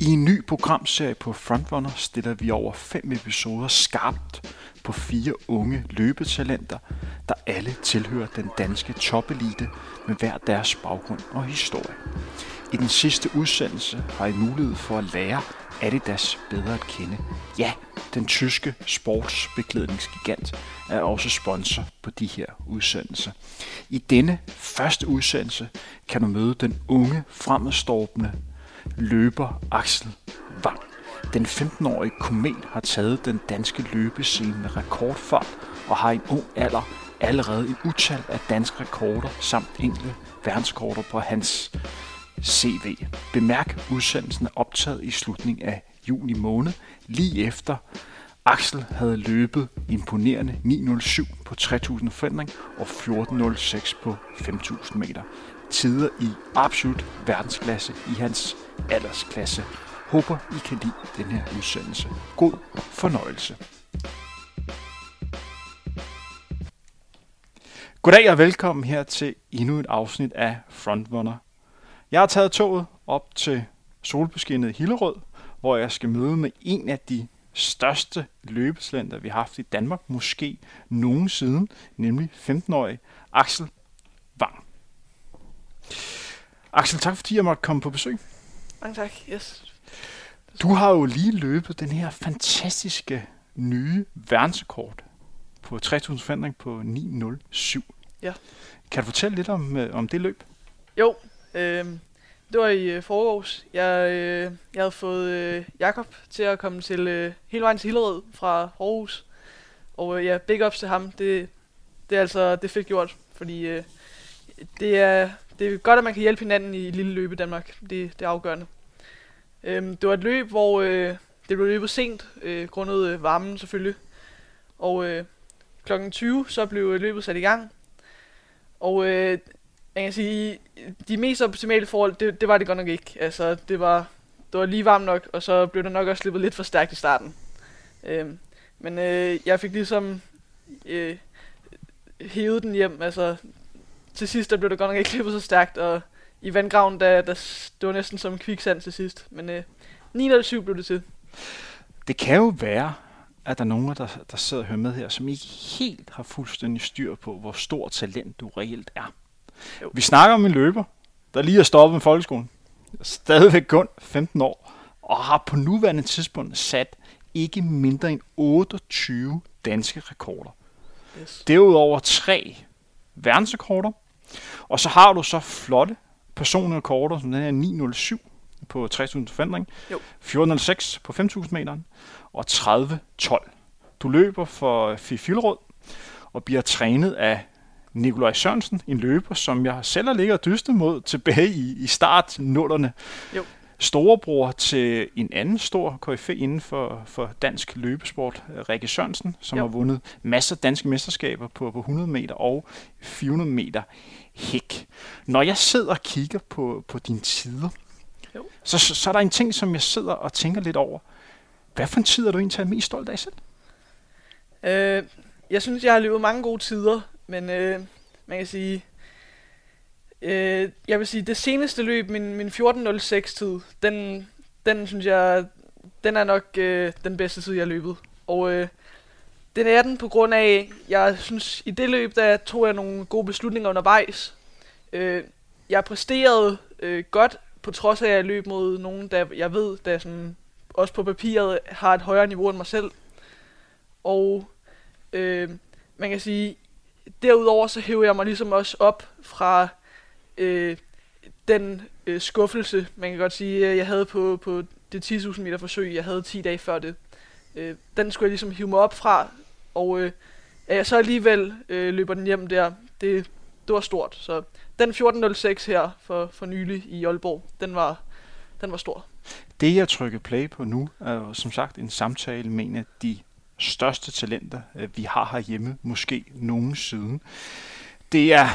I en ny programserie på Frontrunner stiller vi over fem episoder skarpt på fire unge løbetalenter, der alle tilhører den danske topelite med hver deres baggrund og historie. I den sidste udsendelse har I mulighed for at lære Adidas bedre at kende. Ja, den tyske sportsbeklædningsgigant er også sponsor på de her udsendelser. I denne første udsendelse kan du møde den unge, fremadstorpende løber Axel Wang. Den 15-årige komet har taget den danske løbescene med rekordfart og har i en ung alder allerede et utal af danske rekorder samt enkelte verdensrekorder på hans CV. Bemærk udsendelsen er optaget i slutningen af juni måned, lige efter Axel havde løbet imponerende 9.07 på 3.000 forandring og 14.06 på 5.000 meter. Tider i absolut verdensklasse i hans aldersklasse. Håber I kan lide den her udsendelse. God fornøjelse. Goddag og velkommen her til endnu et afsnit af Frontrunner. Jeg har taget toget op til solbeskinnet Hillerød, hvor jeg skal møde med en af de største løbeslenter, vi har haft i Danmark, måske nogensinde, nemlig 15-årig Axel Wang. Axel, tak fordi jeg måtte komme på besøg. Mange tak. Yes. Du har jo lige løbet den her fantastiske nye verdensrekord på 3000 forandring på 9.07. Ja. Kan du fortælle lidt om, øh, om det løb? Jo, øh, det var i øh, forårs. Jeg, øh, jeg havde fået øh, Jakob til at komme til øh, hele vejen til Hillerød fra Aarhus. Og øh, ja, big ups til ham. Det, det er altså det fedt gjort, fordi øh, det, er, det er godt, at man kan hjælpe hinanden i lille løb i Danmark. Det, det er afgørende. Øhm, det var et løb, hvor øh, det blev løbet sent, øh, grundet øh, varmen selvfølgelig. Og øh, klokken 20 så blev øh, løbet sat i gang. Og øh, jeg kan sige, de mest optimale forhold, det, det var det godt nok ikke. Altså, det var, det var lige varmt nok, og så blev det nok også slippet lidt for stærkt i starten. Øh, men øh, jeg fik ligesom øh, hævet den hjem. Altså, til sidst der blev det godt nok ikke klippet så stærkt, og i vandgraven, der, der, det var næsten som kviksand til sidst. Men øh, 9 eller 7 blev det til. Det kan jo være, at der er nogen, der, der sidder og hører med her, som ikke helt har fuldstændig styr på, hvor stor talent du reelt er. Jo. Vi snakker om en løber, der lige er stoppet med folkeskolen. Stadigvæk kun 15 år, og har på nuværende tidspunkt sat ikke mindre end 28 danske rekorder. Yes. Derudover tre verdensrekorder, og så har du så flotte personlige rekorder, som den her 907 på 3000 forandring, Jo. 1406 på 5000 meter og 3012. Du løber for Fifilrød og bliver trænet af Nikolaj Sørensen, en løber, som jeg selv har ligget og dystet mod tilbage i, i start nullerne. Jo. Storebror til en anden stor KFA inden for, for dansk løbesport, Rikke Sørensen, som Jo. har vundet masser af danske mesterskaber på, på 100 meter og 400 meter hæk. Når jeg sidder og kigger på, på dine tider, Jo. så, så, så er der en ting, som jeg sidder og tænker lidt over. Hvad for en tid er du egentlig mest stolt af selv? Øh, jeg synes, jeg har løbet mange gode tider, men øh, man kan sige... Øh, jeg vil sige, det seneste løb, min, min 14.06 tid, den, den synes jeg, den er nok øh, den bedste tid, jeg har løbet. Og øh, den er den på grund af, jeg synes, i det løb, der tog jeg nogle gode beslutninger undervejs. Øh, jeg præsterede øh, godt, på trods af, at jeg løb mod nogen, der jeg ved, der sådan, også på papiret har et højere niveau end mig selv. Og øh, man kan sige, derudover så hæver jeg mig ligesom også op fra øh, den øh, skuffelse, man kan godt sige, øh, jeg havde på, på det 10.000 meter forsøg, jeg havde 10 dage før det. Øh, den skulle jeg ligesom hive mig op fra, og øh, at jeg så alligevel øh, løber den hjem der, det, det var stort. Så den 14.06 her for, for nylig i Aalborg, den var, den var stor. Det, jeg trykker play på nu, er jo som sagt en samtale med en af de største talenter, øh, vi har herhjemme, måske nogen siden. Det er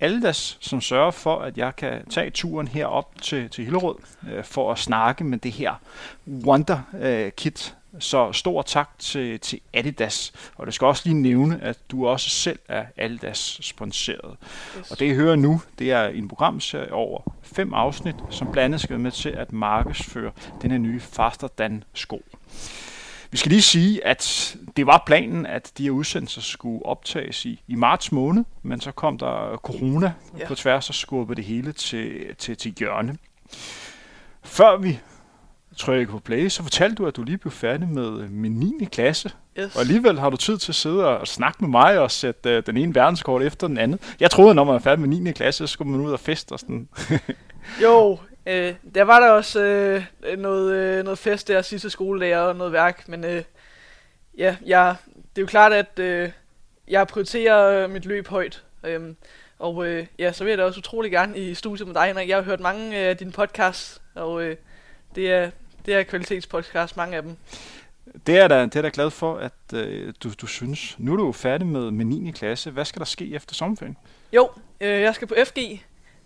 Aldas, som sørger for, at jeg kan tage turen herop til, til Hillerød øh, for at snakke med det her Wonder øh, Kid, så stor tak til, til Adidas. Og det skal også lige nævne, at du også selv er Adidas sponsoreret. Yes. Og det, I hører nu, det er en programserie over fem afsnit, som blandt andet skal være med til at markedsføre denne nye Faster Dan sko. Vi skal lige sige, at det var planen, at de her udsendelser skulle optages i, i marts måned, men så kom der corona ja. på tværs og skubbede det hele til, til, til hjørne. Før vi trykke på play, så fortalte du, at du lige blev færdig med min 9. klasse. Yes. Og alligevel har du tid til at sidde og snakke med mig og sætte uh, den ene verdenskort efter den anden. Jeg troede, når man er færdig med 9. klasse, så skulle man ud og feste og sådan. jo, øh, der var der også øh, noget, øh, noget fest der sidste skoledag og noget værk, men øh, ja, jeg, det er jo klart, at øh, jeg prioriterer mit løb højt. Øh, og øh, ja, så vil jeg da også utrolig gerne i studiet med dig, Henrik. Jeg har hørt mange af dine podcasts, og øh, det er, det er kvalitetspodcast, mange af dem. Det er da, det er da glad for, at øh, du, du synes. Nu er du færdig med, med 9. klasse. Hvad skal der ske efter sommerferien? Jo, øh, jeg skal på FG,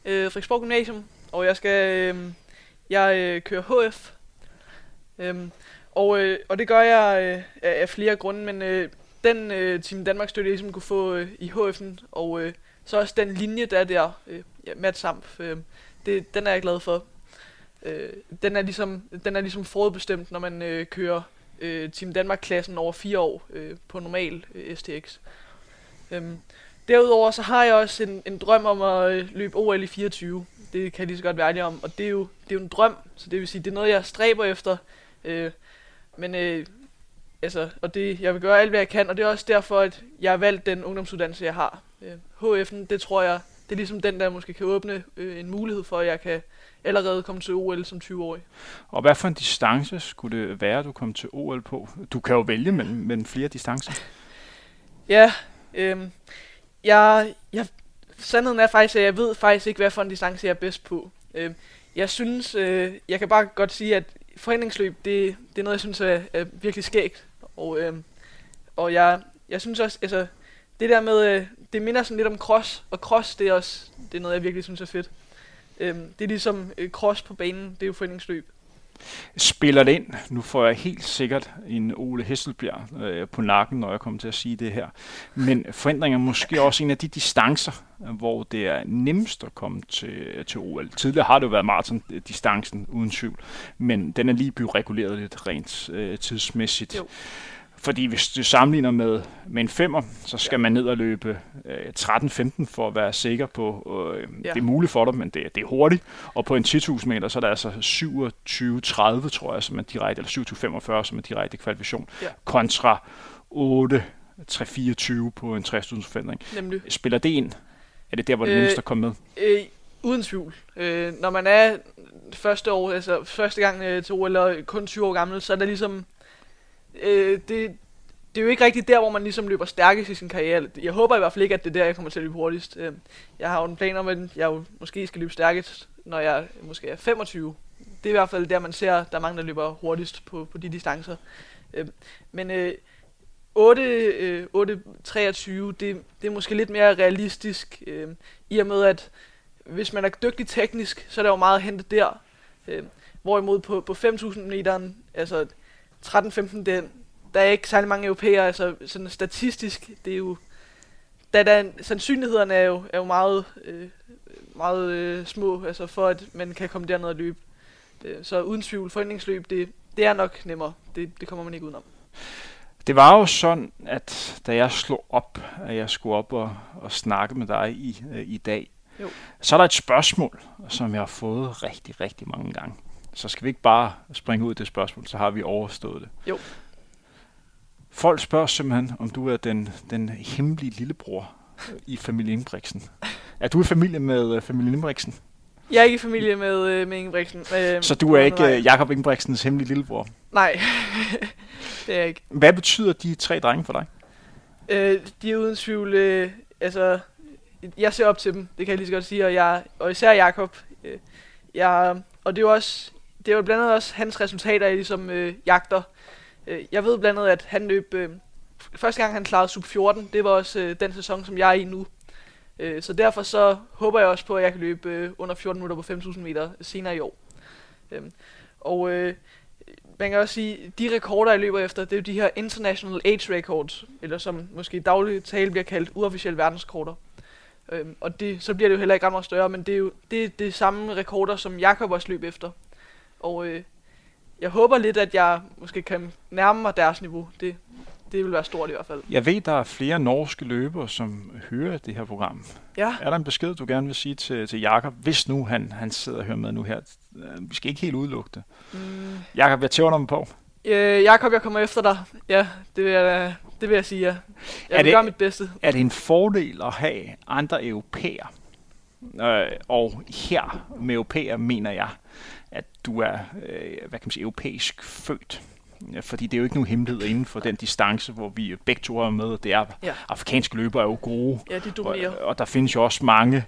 øh, Frederiksborg Gymnasium, og jeg skal øh, jeg øh, kører HF. Øh, og, øh, og det gør jeg øh, af flere grunde, men øh, den øh, Team Danmark støtte, jeg ligesom kunne få øh, i HF'en, og øh, så også den linje, der er der, øh, ja, Matt Samp, øh, det, den er jeg glad for. Øh, den, er ligesom, den er ligesom forudbestemt, når man øh, kører øh, Team Danmark-klassen over fire år øh, på normal øh, STX. Øhm, derudover så har jeg også en, en drøm om at øh, løbe OL i 24. Det kan jeg lige så godt være om, og det er, jo, det er jo en drøm, så det vil sige, det er noget, jeg stræber efter. Øh, men øh, altså, og det, jeg vil gøre alt, hvad jeg kan, og det er også derfor, at jeg har valgt den ungdomsuddannelse, jeg har. Øh, HF'en, det tror jeg, det er ligesom den, der måske kan åbne øh, en mulighed for, at jeg kan allerede kom til OL som 20-årig. Og hvad for en distance skulle det være, du kom til OL på? Du kan jo vælge mellem, mellem flere distancer. Ja, øh, jeg, jeg, sandheden er faktisk, at jeg ved faktisk ikke, hvad for en distance jeg er bedst på. Øh, jeg synes, øh, jeg kan bare godt sige, at foreningsløb, det, det er noget, jeg synes er, er virkelig skægt. Og, øh, og jeg, jeg synes også, altså, det der med, øh, det minder sådan lidt om cross, og cross, det er også, det er noget, jeg virkelig synes er fedt. Øhm, det er ligesom øh, cross på banen, det er jo foreningsløb. Spiller det ind? Nu får jeg helt sikkert en Ole Hesselbjerg øh, på nakken, når jeg kommer til at sige det her. Men forandringer er måske også en af de distancer, hvor det er nemmest at komme til, til OL. Tidligere har det jo været maraton-distancen, uden tvivl, men den er lige blevet reguleret lidt rent øh, tidsmæssigt. Jo. Fordi hvis du sammenligner med, med en femmer, så skal ja. man ned og løbe øh, 13-15 for at være sikker på, øh, ja. det er muligt for dig, men det, det er hurtigt. Og på en 10.000 meter, så er der altså 27-30, tror jeg, som er direkte, eller 27-45, som er direkte kvalifikation, ja. kontra 8 3-24 på en 60.000 forfændring. Nemlig. Spiller det ind? Er det der, hvor det øh, nemmest at komme med? Øh, uden tvivl. Øh, når man er første år, altså første gang øh, til OL, eller kun 20 år gammel, så er der ligesom øh, det, det er jo ikke rigtigt der, hvor man ligesom løber stærkest i sin karriere. Jeg håber i hvert fald ikke, at det er der, jeg kommer til at løbe hurtigst. Øh, jeg har jo en plan om, at jeg jo måske skal løbe stærkest, når jeg måske er 25. Det er i hvert fald der, man ser, der er mange, der løber hurtigst på, på de distancer. Øh, men øh, 8, øh, 8 23, det, det er måske lidt mere realistisk, øh, i og med, at hvis man er dygtig teknisk, så er der jo meget at hente der. Øh, hvorimod på, på 5.000 meter, altså 13-15, det, der er ikke særlig mange europæere, altså sådan statistisk, det er jo, da der, sandsynlighederne er jo, er jo meget, øh, meget øh, små, altså for at man kan komme derned og løbe. Det, så uden tvivl, foreningsløb, det, det er nok nemmere. Det, det kommer man ikke udenom. Det var jo sådan, at da jeg slog op, at jeg skulle op og, og snakke med dig i, øh, i dag, jo. så er der et spørgsmål, som jeg har fået rigtig, rigtig mange gange. Så skal vi ikke bare springe ud i det spørgsmål, så har vi overstået det. Jo. Folk spørger simpelthen, om du er den, den hemmelige lillebror i familien Ingebrigtsen. Er du i familie med uh, familien Ingebrigtsen? Jeg er ikke i familie med, uh, med Ingebrigtsen. Uh, så du er ikke uh, Jakob Ingebrigtsens hemmelige lillebror? Nej, det er jeg ikke. Hvad betyder de tre drenge for dig? Uh, de er uden tvivl, uh, altså, jeg ser op til dem, det kan jeg lige så godt sige, og, jeg, og især Jakob. Uh, jeg, og det er jo også, det er jo blandt andet også hans resultater, jeg ligesom øh, jagter. Øh, jeg ved blandt andet, at han løb... Øh, første gang han klarede sub 14, det var også øh, den sæson, som jeg er i nu. Øh, så derfor så håber jeg også på, at jeg kan løbe øh, under 14 minutter på 5.000 meter senere i år. Øh, og øh, man kan også sige, de rekorder, jeg løber efter, det er jo de her International Age Records, eller som måske i daglig tale bliver kaldt uofficielle verdensrekorder. Øhm, og det, så bliver det jo heller ikke ret meget større, men det er jo det, det samme rekorder, som Jakob også løb efter. Og øh, jeg håber lidt, at jeg måske kan nærme mig deres niveau. Det, det vil være stort i hvert fald. Jeg ved, der er flere norske løbere, som hører det her program. Ja. Er der en besked, du gerne vil sige til, til Jakob, hvis nu han, han sidder og hører med nu her? Øh, vi skal ikke helt udelukke det. Mm. Jakob, jeg tæver dig på. Øh, Jakob, jeg kommer efter dig. Ja, det vil jeg, det vil jeg sige, ja. Jeg er vil det, gøre mit bedste. Er det en fordel at have andre europæer? Øh, og her med europæer mener jeg, at du er, øh, hvad kan man sige, europæisk født. Fordi det er jo ikke nogen hemmelighed inden for den distance, hvor vi begge to er med. Det er, ja. afrikanske løbere er jo gode. Ja, de dominerer. Og, og der findes jo også mange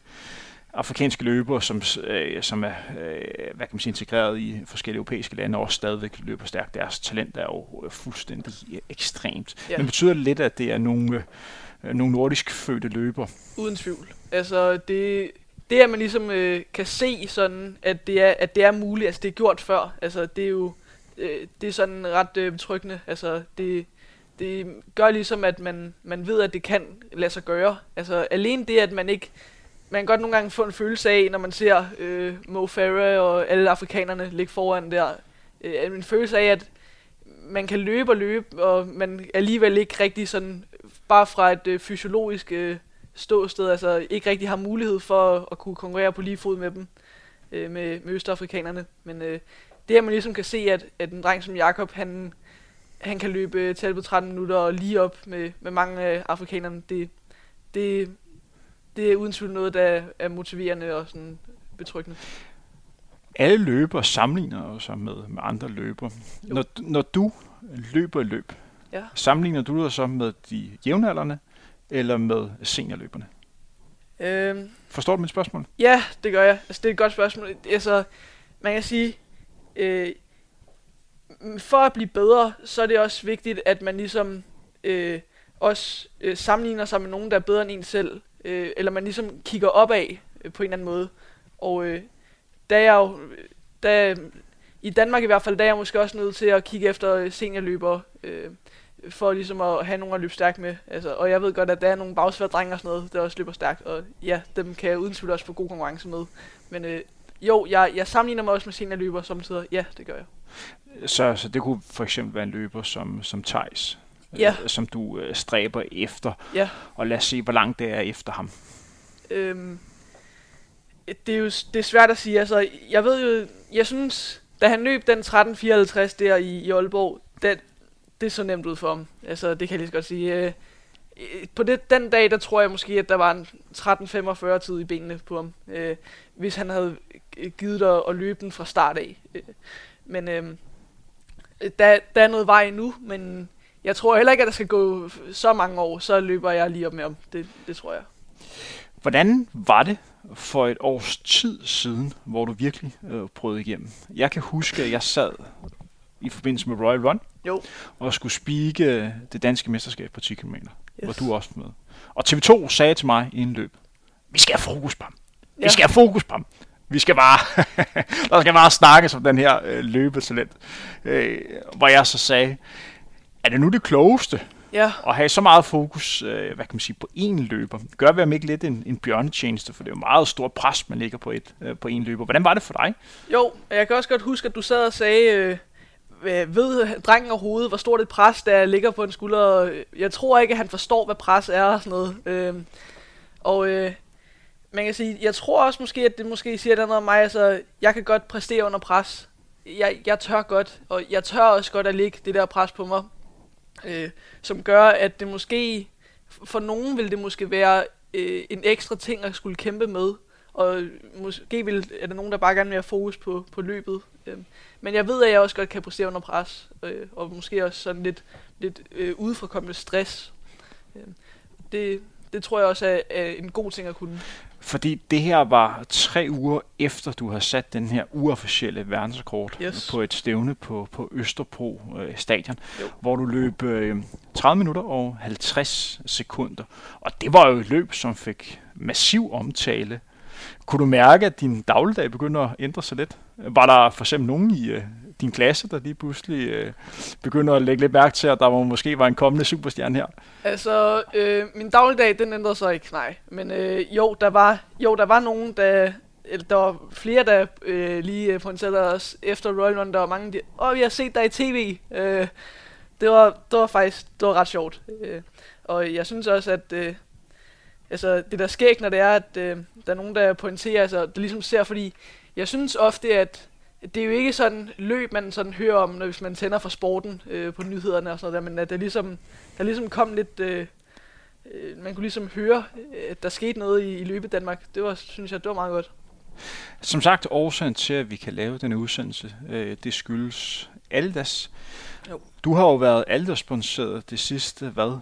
afrikanske løbere, som, øh, som er øh, hvad kan man sige, integreret i forskellige europæiske lande, og også stadigvæk løber stærkt. Deres talent er jo øh, fuldstændig ekstremt. Ja. Men betyder det lidt, at det er nogle, øh, nogle nordisk fødte løber? Uden tvivl. Altså, det, det at man ligesom øh, kan se sådan, at det, er, at det er muligt, altså det er gjort før, altså det er jo øh, det er sådan ret øh, betryggende. Altså det, det gør ligesom, at man, man ved, at det kan lade sig gøre. Altså alene det, at man ikke... Man kan godt nogle gange få en følelse af, når man ser øh, Mo Farah og alle afrikanerne ligge foran der. Øh, en følelse af, at man kan løbe og løbe, og man alligevel ikke rigtig sådan, bare fra et øh, fysiologisk øh, ståsted, altså ikke rigtig har mulighed for at, kunne konkurrere på lige fod med dem, øh, med, med østafrikanerne. Men øh, det at man ligesom kan se, at, at en dreng som Jakob, han, han kan løbe til på 13 minutter og lige op med, med mange af afrikanerne, det, det, det er uden tvivl noget, der er motiverende og sådan betryggende. Alle løber sammenligner sig med, med andre løber. Når, når du løber løb, ja. sammenligner du dig så med de jævnaldrende eller med seniorløberne? Øhm, Forstår du mit spørgsmål? Ja, det gør jeg. Altså, det er et godt spørgsmål. Altså, man kan sige, øh, for at blive bedre, så er det også vigtigt, at man ligesom øh, også øh, sammenligner sig med nogen, der er bedre end en selv. Øh, eller man ligesom kigger opad øh, på en eller anden måde. Og øh, der er jeg jo, der, i Danmark i hvert fald, der er jeg måske også nødt til at kigge efter seniorløbere, øh, for ligesom at have nogen at løbe stærkt med. Altså, og jeg ved godt, at der er nogle bagsvære drenge og sådan noget, der også løber stærkt, og ja, dem kan jeg uden tvivl også få god konkurrence med. Men øh, jo, jeg, jeg sammenligner mig også med seniorløber samtidig. Ja, det gør jeg. Så, så det kunne for eksempel være en løber som, som Thijs, ja. øh, som du øh, stræber efter. Ja. Og lad os se, hvor langt det er efter ham. Øhm, det er jo det er svært at sige. Altså, jeg ved jo, jeg synes, da han løb den 13.54 der i, i Aalborg, det, det så nemt ud for ham. Altså, det kan jeg lige så godt sige. Øh, øh på det, den dag, der tror jeg måske, at der var en 13.45 tid i benene på ham, øh, hvis han havde givet dig at løbe den fra start af. Øh, men øh, der, der er noget vej nu, men jeg tror heller ikke, at der skal gå så mange år, så løber jeg lige op med ham. Det, det tror jeg. Hvordan var det for et års tid siden, hvor du virkelig øh, prøvede igennem? Jeg kan huske, at jeg sad i forbindelse med Royal Run, jo. og skulle spike det danske mesterskab på 10 km, yes. hvor du også med. Og TV2 sagde til mig i en løb, vi skal have fokus på ham. Vi ja. skal have fokus på ham. Vi skal bare, der skal bare snakkes om den her øh, løbetalent. Øh, hvor jeg så sagde, er det nu det klogeste ja. at have så meget fokus øh, hvad kan man sige, på én løber? Gør vi om ikke lidt en, en bjørnetjeneste, for det er jo meget stort pres, man ligger på, et, øh, på en løber. Hvordan var det for dig? Jo, jeg kan også godt huske, at du sad og sagde, øh, Øh, ved drengen overhovedet, hvor stort et pres der ligger på en skulder. Øh, jeg tror ikke, at han forstår, hvad pres er og sådan noget. Øh, og øh, man kan sige, jeg tror også måske, at det måske siger noget om mig, altså, jeg kan godt præstere under pres. Jeg, jeg tør godt, og jeg tør også godt at lægge det der pres på mig, øh, som gør, at det måske, for nogen vil det måske være øh, en ekstra ting at skulle kæmpe med, og måske vil, er der nogen, der bare gerne vil have fokus på, på løbet. Øh, men jeg ved, at jeg også godt kan præstere under pres, øh, og måske også sådan lidt, lidt øh, udefrakommende stress. Øh, det, det tror jeg også er, er en god ting at kunne. Fordi det her var tre uger efter, du har sat den her uofficielle verdensrekord yes. på et stævne på, på Østerbro øh, stadion, jo. hvor du løb øh, 30 minutter og 50 sekunder. Og det var jo et løb, som fik massiv omtale. Kunne du mærke, at din dagligdag begynder at ændre sig lidt? Var der for eksempel nogen i øh, din klasse, der lige pludselig øh, begynder at lægge lidt mærke til, at der var, måske var en kommende superstjerne her? Altså, øh, min dagligdag, den ændrede sig ikke, nej. Men øh, jo, der var, jo, der var nogen, der, eller der var flere, der øh, lige øh, pointerede os efter Royal Run. Der var mange, der, åh, vi har set dig i tv. Øh, det, var, det var faktisk det var ret sjovt. Øh, og jeg synes også, at øh, altså, det der sker når det er, at øh, der er nogen, der pointerer, altså, det ligesom ser, fordi jeg synes ofte, at det er jo ikke sådan løb, man sådan hører om, når, hvis man tænder for sporten øh, på nyhederne og sådan noget der, men at der ligesom, der ligesom kom lidt, øh, øh, man kunne ligesom høre, at der skete noget i, i løbet Danmark. Det var, synes jeg, det var meget godt. Som sagt, årsagen til, at vi kan lave denne udsendelse, øh, det skyldes Aldas. Jo. Du har jo været Aldas-sponsoreret det sidste, hvad,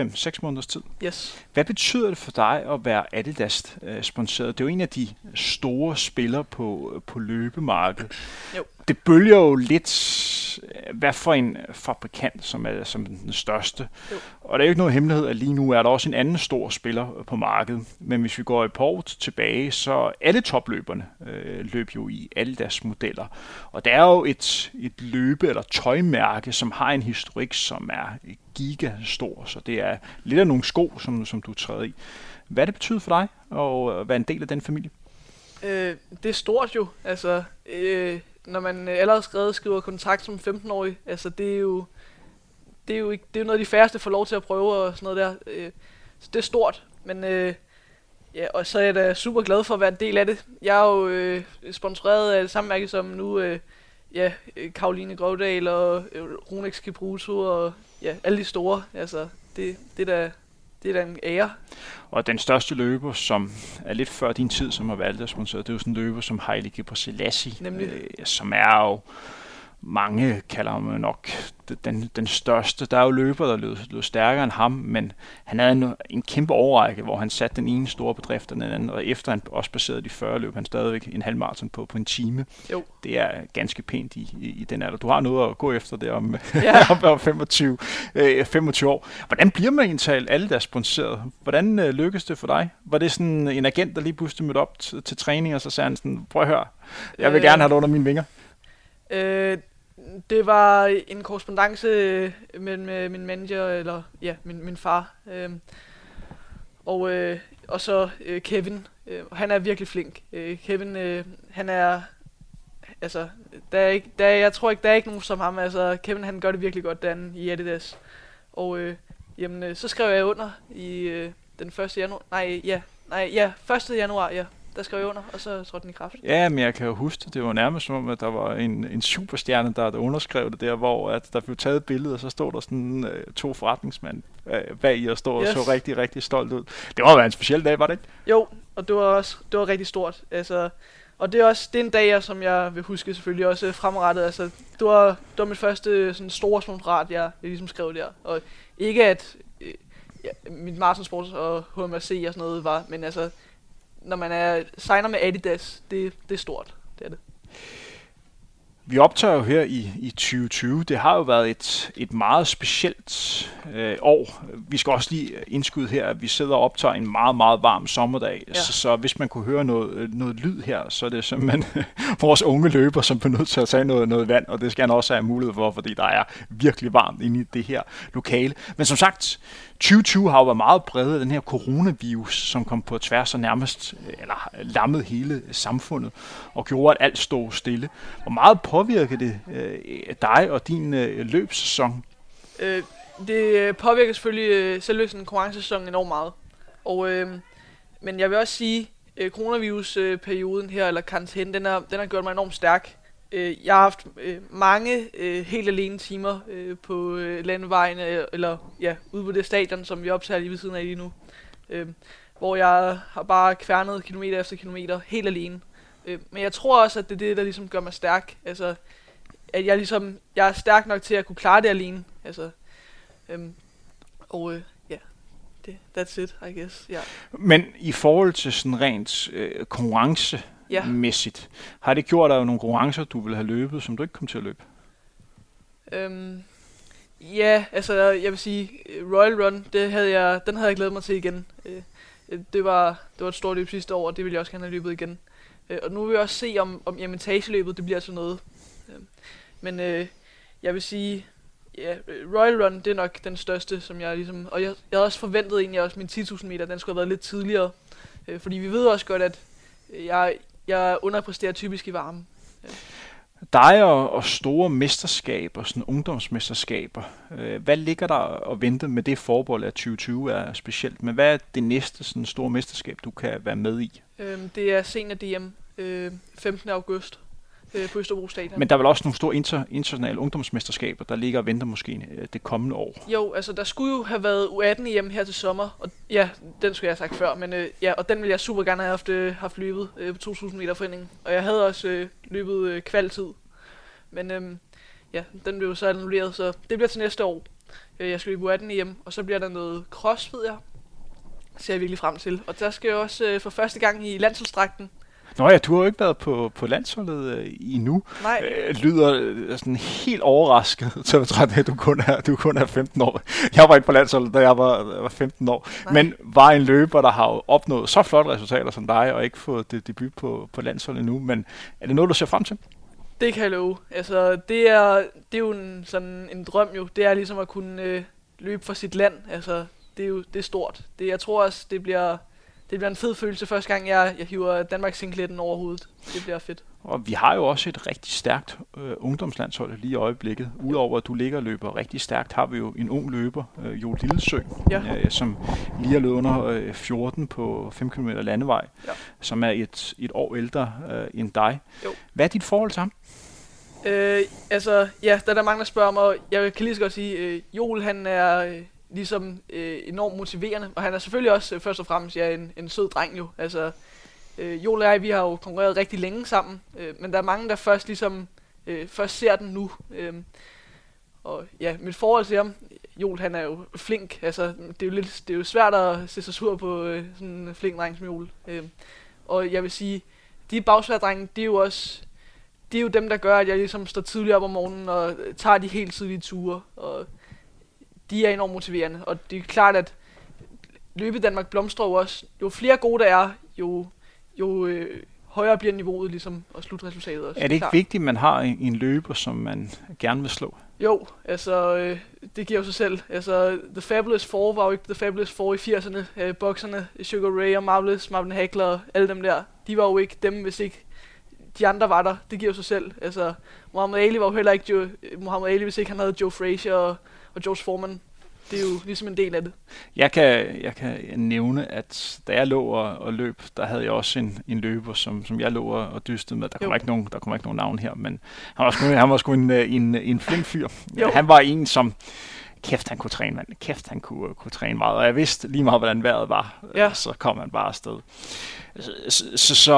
5-6 måneders tid. Yes. Hvad betyder det for dig at være Adidas øh, sponsoreret? Det er jo en af de store spillere på, på løbemarkedet. Jo. Det bølger jo lidt, hvad for en fabrikant, som er som den største. Jo. Og der er jo ikke noget hemmelighed, at lige nu er der også en anden stor spiller på markedet. Men hvis vi går et par år tilbage, så alle topløberne øh, løb jo i alle deres modeller. Og det er jo et, et løbe- eller tøjmærke, som har en historik, som er gigastor. Så det er lidt af nogle sko, som, som du træder i. Hvad det betyder for dig at være en del af den familie? Øh, det er stort jo. Altså, øh, når man øh, allerede skrevet skriver kontrakt som 15-årig, altså det er jo det er jo ikke, det er jo noget de færreste får lov til at prøve og sådan noget der. Øh, så det er stort, men øh, ja, og så er jeg da super glad for at være en del af det. Jeg er jo øh, sponsoreret af det samme mærke som nu, øh, ja, øh, Karoline Grovdal og øh, Ronex Kipruto og ja, alle de store. Altså, det, det er da det er da en ære. Og den største løber, som er lidt før din tid, som har valgt at sponsor, det er jo sådan en løber som Haile Gebrselassie, Nemlig. Øh, som er jo mange kalder ham nok den, den største. Der er jo løber, der lød, lød stærkere end ham, men han havde en, en kæmpe overrække, hvor han satte den ene store bedrift og den anden, og efter han også baserede de 40 løb, han stadigvæk en halv maraton på, på en time. Jo. Det er ganske pænt i, i, i den alder. Du har noget at gå efter der om, ja. om 25, øh, 25 år. Hvordan bliver man egentlig alle der sponsoreret? Hvordan øh, lykkes det for dig? Var det sådan en agent, der lige pludselig mødte op til, til træning, og så sagde han sådan, prøv at høre, jeg vil øh, gerne have det under mine vinger? Øh, det var en korrespondence med, med øh, min manager, eller ja, min, min far. Øh, og, øh, og så øh, Kevin. Øh, han er virkelig flink. Øh, Kevin, øh, han er... Altså, der er ikke, der er, jeg tror ikke, der er ikke nogen som ham. Altså, Kevin, han gør det virkelig godt, derinde i Adidas. Og øh, jamen, øh, så skrev jeg under i øh, den 1. januar. Nej, ja. Nej, ja, 1. januar, ja der skrev under, og så trådte den i kraft. Ja, men jeg kan jo huske det. var nærmest som om, at der var en, en superstjerne, der, der underskrev det der, hvor at der blev taget et billede, og så stod der sådan uh, to forretningsmænd uh, bag i og stod yes. og så rigtig, rigtig stolt ud. Det var en speciel dag, var det ikke? Jo, og det var også det var rigtig stort. Altså, og det er også det er en dag, som jeg vil huske selvfølgelig også fremrettet. Altså, det var, det var mit første sådan, store sponsorat, jeg, jeg ligesom skrev der. Og ikke at øh, ja, mit Martinsport og HMRC og sådan noget var, men altså når man er signer med Adidas, det, det er stort. Det er det. Vi optager jo her i, i 2020. Det har jo været et, et meget specielt øh, år. Vi skal også lige indskyde her, at vi sidder og optager en meget, meget varm sommerdag. Ja. Så, så hvis man kunne høre noget, noget lyd her, så er det simpelthen vores unge løber, som er nødt til at tage noget, noget vand, og det skal han også have mulighed for, fordi der er virkelig varmt inde i det her lokale. Men som sagt, 2020 har jo været meget præget af den her coronavirus, som kom på tværs og nærmest øh, eller lammet hele samfundet og gjorde, at alt stod stille. Hvor meget påvirker det øh, dig og din øh, løbssæson? Øh, det øh, påvirker selvfølgelig øh, selve sådan en konkurrencesæson enormt meget. Og, øh, men jeg vil også sige, øh, coronavirus-perioden her, eller karantæne, den har, den har gjort mig enormt stærk. Øh, jeg har haft øh, mange øh, helt alene timer øh, på øh, landevejen, øh, eller ja, ude på det stadion, som vi optager lige ved siden af lige nu. Øh, hvor jeg har bare kværnet kilometer efter kilometer helt alene. Øh, men jeg tror også, at det er det, der ligesom gør mig stærk. Altså, at jeg ligesom, jeg er stærk nok til at kunne klare det alene. Altså, øh, og øh, ja, det, that's it, I guess. Yeah. Men i forhold til sådan rent øh, konkurrence, ja. mæssigt. Har det gjort dig nogle konkurrencer, du ville have løbet, som du ikke kom til at løbe? Øhm, ja, altså jeg vil sige, Royal Run, det havde jeg, den havde jeg glædet mig til igen. Øh, det, var, det var et stort løb sidste år, og det vil jeg også gerne have løbet igen. Øh, og nu vil jeg også se, om, om etageløbet det bliver sådan noget. Øh, men øh, jeg vil sige, ja, Royal Run, det er nok den største, som jeg ligesom... Og jeg, jeg havde også forventet egentlig også, min 10.000 meter, den skulle have været lidt tidligere. Øh, fordi vi ved også godt, at jeg, jeg underpresterer typisk i varme. Ja. Dig og, og store mesterskaber, sådan ungdomsmesterskaber, øh, hvad ligger der og vente med det forbold, at 2020 er specielt? Men hvad er det næste sådan store mesterskab, du kan være med i? Øhm, det er Senior DM, øh, 15. august øh, på Østerbro Stadion. Men der er vel også nogle store inter, internationale ungdomsmesterskaber, der ligger og venter måske øh, det kommende år? Jo, altså der skulle jo have været U18 hjem her til sommer, og ja, den skulle jeg have sagt før, men øh, ja, og den ville jeg super gerne have haft, øh, haft løbet øh, på 2000 meter foreningen, og jeg havde også øh, løbet øh, kvaltid, men øh, ja, den blev så annulleret, så det bliver til næste år. Øh, jeg skal løbe U18 hjem, og så bliver der noget cross, ved jeg, ser jeg virkelig frem til. Og der skal jeg også øh, for første gang i landsholdsdragten Nå ja, du har jo ikke været på, på landsholdet øh, endnu. Nej. Øh, lyder øh, sådan helt overrasket, så jeg tror, at du kun, er, du kun er 15 år. Jeg var ikke på landsholdet, da jeg var, var 15 år. Nej. Men var en løber, der har jo opnået så flotte resultater som dig, og ikke fået det debut på, på landsholdet endnu. Men er det noget, du ser frem til? Det kan jeg love. Altså, det er, det er jo en, sådan en drøm jo. Det er ligesom at kunne øh, løbe for sit land. Altså, det er jo det er stort. Det, jeg tror også, det bliver det bliver en fed følelse første gang, jeg, jeg hiver Danmarks singletten over hovedet. Det bliver fedt. Og vi har jo også et rigtig stærkt øh, ungdomslandshold lige i øjeblikket. Udover at du ligger og løber rigtig stærkt, har vi jo en ung løber, øh, Jo Lillesø, ja. øh, som lige har løbet under øh, 14 på 5 km landevej, ja. som er et, et år ældre øh, end dig. Jo. Hvad er dit forhold til ham? Øh, altså, ja, der er der mange, der spørger mig, jeg kan lige så godt sige, øh, Joel han er... Øh, ligesom øh, enormt motiverende. Og han er selvfølgelig også øh, først og fremmest ja, en, en sød dreng jo. Altså, øh, Joel og jeg, vi har jo konkurreret rigtig længe sammen, øh, men der er mange, der først ligesom øh, først ser den nu. Øh, og ja, mit forhold til ham, Joel han er jo flink. Altså, det er jo, lidt, det er jo svært at se sig sur på øh, sådan en flink dreng som Joel. Øh, og jeg vil sige, de bagsværdrenge, det er jo også det er jo dem, der gør, at jeg ligesom står tidligt op om morgenen og tager de helt tidlige ture. Og de er enormt motiverende. Og det er klart, at løbet Danmark blomstrer jo også. Jo flere gode der er, jo, jo øh, højere bliver niveauet ligesom, og slutresultatet også. Er det ikke klart. vigtigt, at man har en, løber, som man gerne vil slå? Jo, altså, øh, det giver jo sig selv. Altså, The Fabulous Four var jo ikke The Fabulous Four i 80'erne. Øh, bokserne, Sugar Ray og Marvelous, Marvin Hagler, alle dem der, de var jo ikke dem, hvis ikke de andre var der. Det giver jo sig selv. Altså, Muhammad Ali var jo heller ikke Joe, Muhammad Ali, hvis ikke han havde Joe Frazier og og George Foreman, det er jo ligesom en del af det. Jeg kan, jeg kan nævne, at da jeg lå og, og løb, der havde jeg også en, en løber, som, som jeg lå og, og dystede med. Der kommer, ikke nogen, der kommer ikke nogen navn her, men han var sgu, han var sgu en, en, en flink fyr. Jo. Han var en, som kæft, han kunne træne, man. Kæft, han kunne, kunne træne meget. Og jeg vidste lige meget, hvordan vejret var. Ja. Så kom han bare afsted. Så, så, så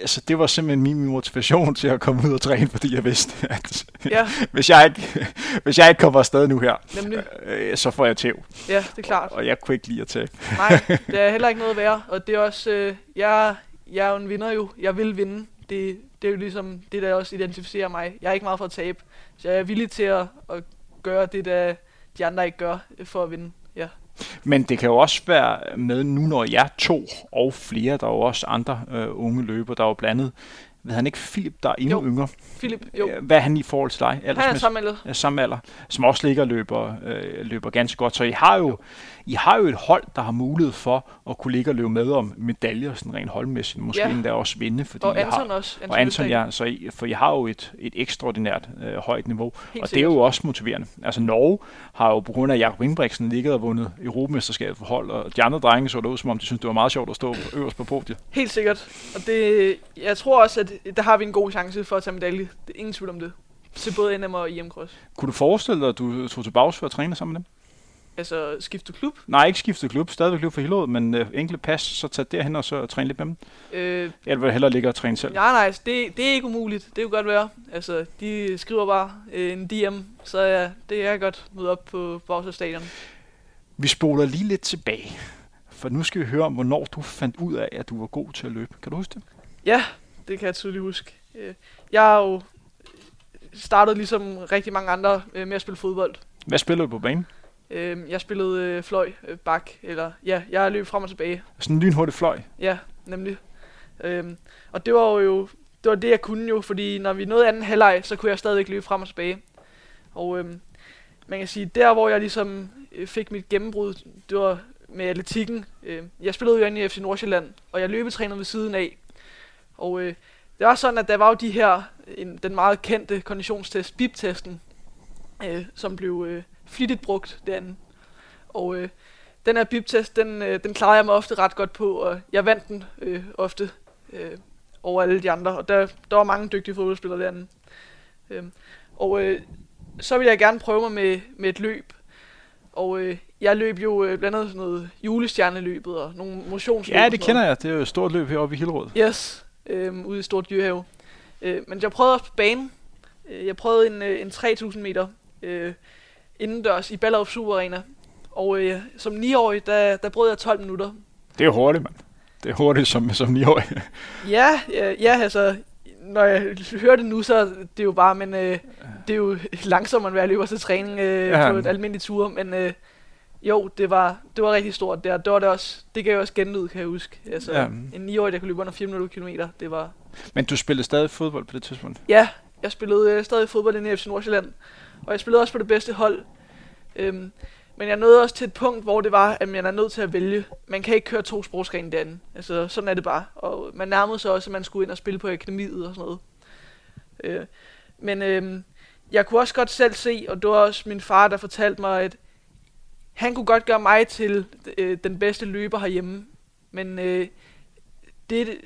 altså, det var simpelthen min motivation til at komme ud og træne, fordi jeg vidste, at ja. hvis, jeg ikke, hvis jeg ikke kommer afsted nu her, Nemlig. øh, så får jeg tæv. Ja, det er klart. Og, og jeg kunne ikke lide at tage. Nej, det er heller ikke noget værd. Og det er også, øh, jeg, jeg er jo en vinder jo. Jeg vil vinde. Det, det er jo ligesom det, der også identificerer mig. Jeg er ikke meget for at tabe. Så jeg er villig til at, at gøre det, der de andre ikke gør øh, for at vinde. Ja. Men det kan jo også være med nu, når jeg to og flere, der er jo også andre øh, unge løber, der er jo blandet ved han ikke Philip, der er endnu jo. yngre? Philip, jo. Hvad er han i forhold til dig? Han er samme alder. Samme alder, som også ligger og løber, øh, løber ganske godt. Så I har, jo, I har jo et hold, der har mulighed for at kunne ligge og løbe med om medaljer, sådan rent holdmæssigt. Måske ja. endda også vinde. Fordi og Anton I har, også. Anton og Anton, ja. Så I, for I har jo et, et ekstraordinært øh, højt niveau. Helt og sikkert. det er jo også motiverende. Altså Norge har jo på grund af Jakob Ingebrigtsen ligget og vundet Europamesterskabet for hold, og de andre drenge så det ud, som om de synes det var meget sjovt at stå øverst på podiet. Helt sikkert. Og det, jeg tror også, at der har vi en god chance for at tage medalje. Det er ingen tvivl om det. Til både NM og EM Cross. Kunne du forestille dig, at du tog til Bags for at træne sammen med dem? Altså skifte klub? Nej, ikke skifte klub. Stadigvæk klub for Hillerød, men øh, enkle pas, så tag derhen og så træne lidt med dem. Øh, Eller vil hellere ligge og træne selv? Nej, nej, det, det er ikke umuligt. Det kunne godt være. Altså, de skriver bare øh, en DM, så ja, det er godt møde op på Bagsø Stadion. Vi spoler lige lidt tilbage, for nu skal vi høre om, hvornår du fandt ud af, at du var god til at løbe. Kan du huske det? Ja, det kan jeg tydeligt huske. Øh, jeg har jo startet ligesom rigtig mange andre øh, med at spille fodbold. Hvad spillede du på banen? Øh, jeg spillede øh, fløj, øh, bak, eller ja, jeg løb frem og tilbage. Sådan en lynhurtig fløj? Ja, nemlig. Øh, og det var jo det var det, jeg kunne jo, fordi når vi nåede anden halvleg, så kunne jeg stadigvæk løbe frem og tilbage. Og øhm, man kan sige, der hvor jeg ligesom øh, fik mit gennembrud, det var med atletikken. Øh, jeg spillede jo inde i FC Nordsjælland, og jeg løbetrænede ved siden af. Og øh, det var sådan, at der var jo de her, en, den meget kendte konditionstest, BIP-testen, øh, som blev øh, flittigt brugt derinde. Og øh, den her BIP-test, den, øh, den klarede jeg mig ofte ret godt på, og jeg vandt den øh, ofte øh, over alle de andre, og der, der var mange dygtige fodboldspillere derinde. Øh, og øh, så ville jeg gerne prøve mig med, med et løb, og øh, jeg løb jo øh, blandt andet sådan noget julestjerneløbet og nogle motionsløb. Ja, det kender jeg. Det er jo et stort løb heroppe i Hillerød. Yes, øh, ude i Stort Dyrehave. Øh, men jeg prøvede også på banen. Øh, jeg prøvede en, øh, en 3000 meter øh, indendørs i Ballerup Super Arena. Og øh, som 9-årig, der, der brød jeg 12 minutter. Det er hurtigt, mand. Det er hurtigt som, som 9-årig. ja, ja, ja, altså, når jeg hører det nu, så er det jo bare, men øh, det er jo langsommere, end jeg løber til træning øh, ja. på et almindeligt tur, men øh, jo, det var, det var rigtig stort der. Det var det også, det gav også genlyd, kan jeg huske. Altså, ja. en 9-årig, der kunne løbe under 4 minutter kilometer, det var... Men du spillede stadig fodbold på det tidspunkt? Ja, jeg spillede øh, stadig fodbold i FC Nordsjælland, og jeg spillede også på det bedste hold. Øhm, men jeg nåede også til et punkt, hvor det var, at man er nødt til at vælge. Man kan ikke køre to sprogsgrene derinde. Altså, sådan er det bare. Og man nærmede sig også, at man skulle ind og spille på akademiet og sådan noget. Øh, men øh, jeg kunne også godt selv se, og det var også min far, der fortalte mig, at han kunne godt gøre mig til øh, den bedste løber herhjemme. Men øh, det,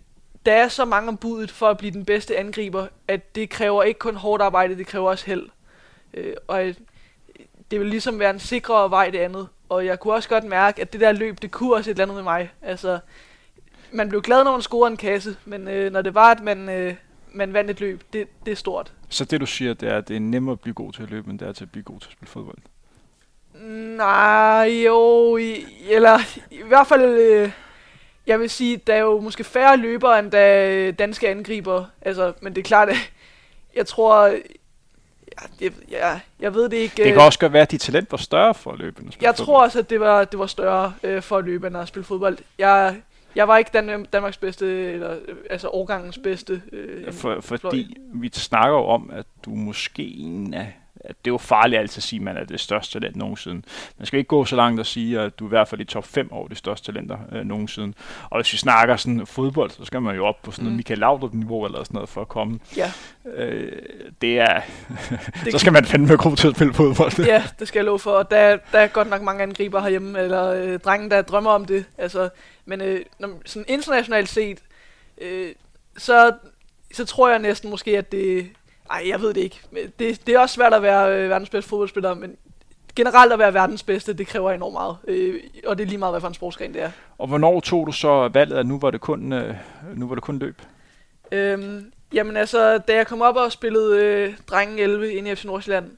der er så mange om budet for at blive den bedste angriber, at det kræver ikke kun hårdt arbejde, det kræver også held. Øh, og øh, det vil ligesom være en sikrere vej det andet. Og jeg kunne også godt mærke, at det der løb, det kunne også et eller andet med mig. Altså, man blev glad, når man scorede en kasse, men øh, når det var, at man, øh, man vandt et løb, det, det er stort. Så det du siger, det er, at det er nemmere at blive god til at løbe, end det er til at blive god til at spille fodbold? Nej, jo, i, eller i hvert fald, øh, jeg vil sige, der er jo måske færre løbere, end der danske angriber. Altså, men det er klart, at jeg tror, Ja, det, ja, jeg ved det ikke. Det kan øh, også godt være, at dit talent var større for at løbe end at spille Jeg fodbold. tror også, at det var, det var større øh, for at løbe end at spille fodbold. Jeg, jeg var ikke Dan- Danmarks bedste, eller altså årgangens bedste. Øh, for, fordi fløj. vi snakker jo om, at du måske en af at det er jo farligt altid at sige, at man er det største talent nogensinde. Man skal ikke gå så langt og sige, at du er i hvert fald i top 5 over de største talenter øh, nogensinde. Og hvis vi snakker sådan fodbold, så skal man jo op på sådan noget mm. Michael Laudrup-niveau eller sådan noget for at komme. Ja. Øh, det er... så skal man fandme god til at spille fodbold. ja, det skal jeg love for. Der, der er godt nok mange angriber herhjemme, eller øh, drengen, der drømmer om det. Altså, men øh, når, sådan internationalt set, øh, så, så tror jeg næsten måske, at det Nej, jeg ved det ikke. Det, det er også svært at være øh, verdens bedste fodboldspiller, men generelt at være verdens bedste, det kræver enormt meget. Øh, og det er lige meget, hvad for en sportsgren det er. Og hvornår tog du så valget, at nu var det kun, øh, nu var det kun løb? Øhm, jamen altså, da jeg kom op og spillede øh, Drengen 11 ind i FC Nordsjælland,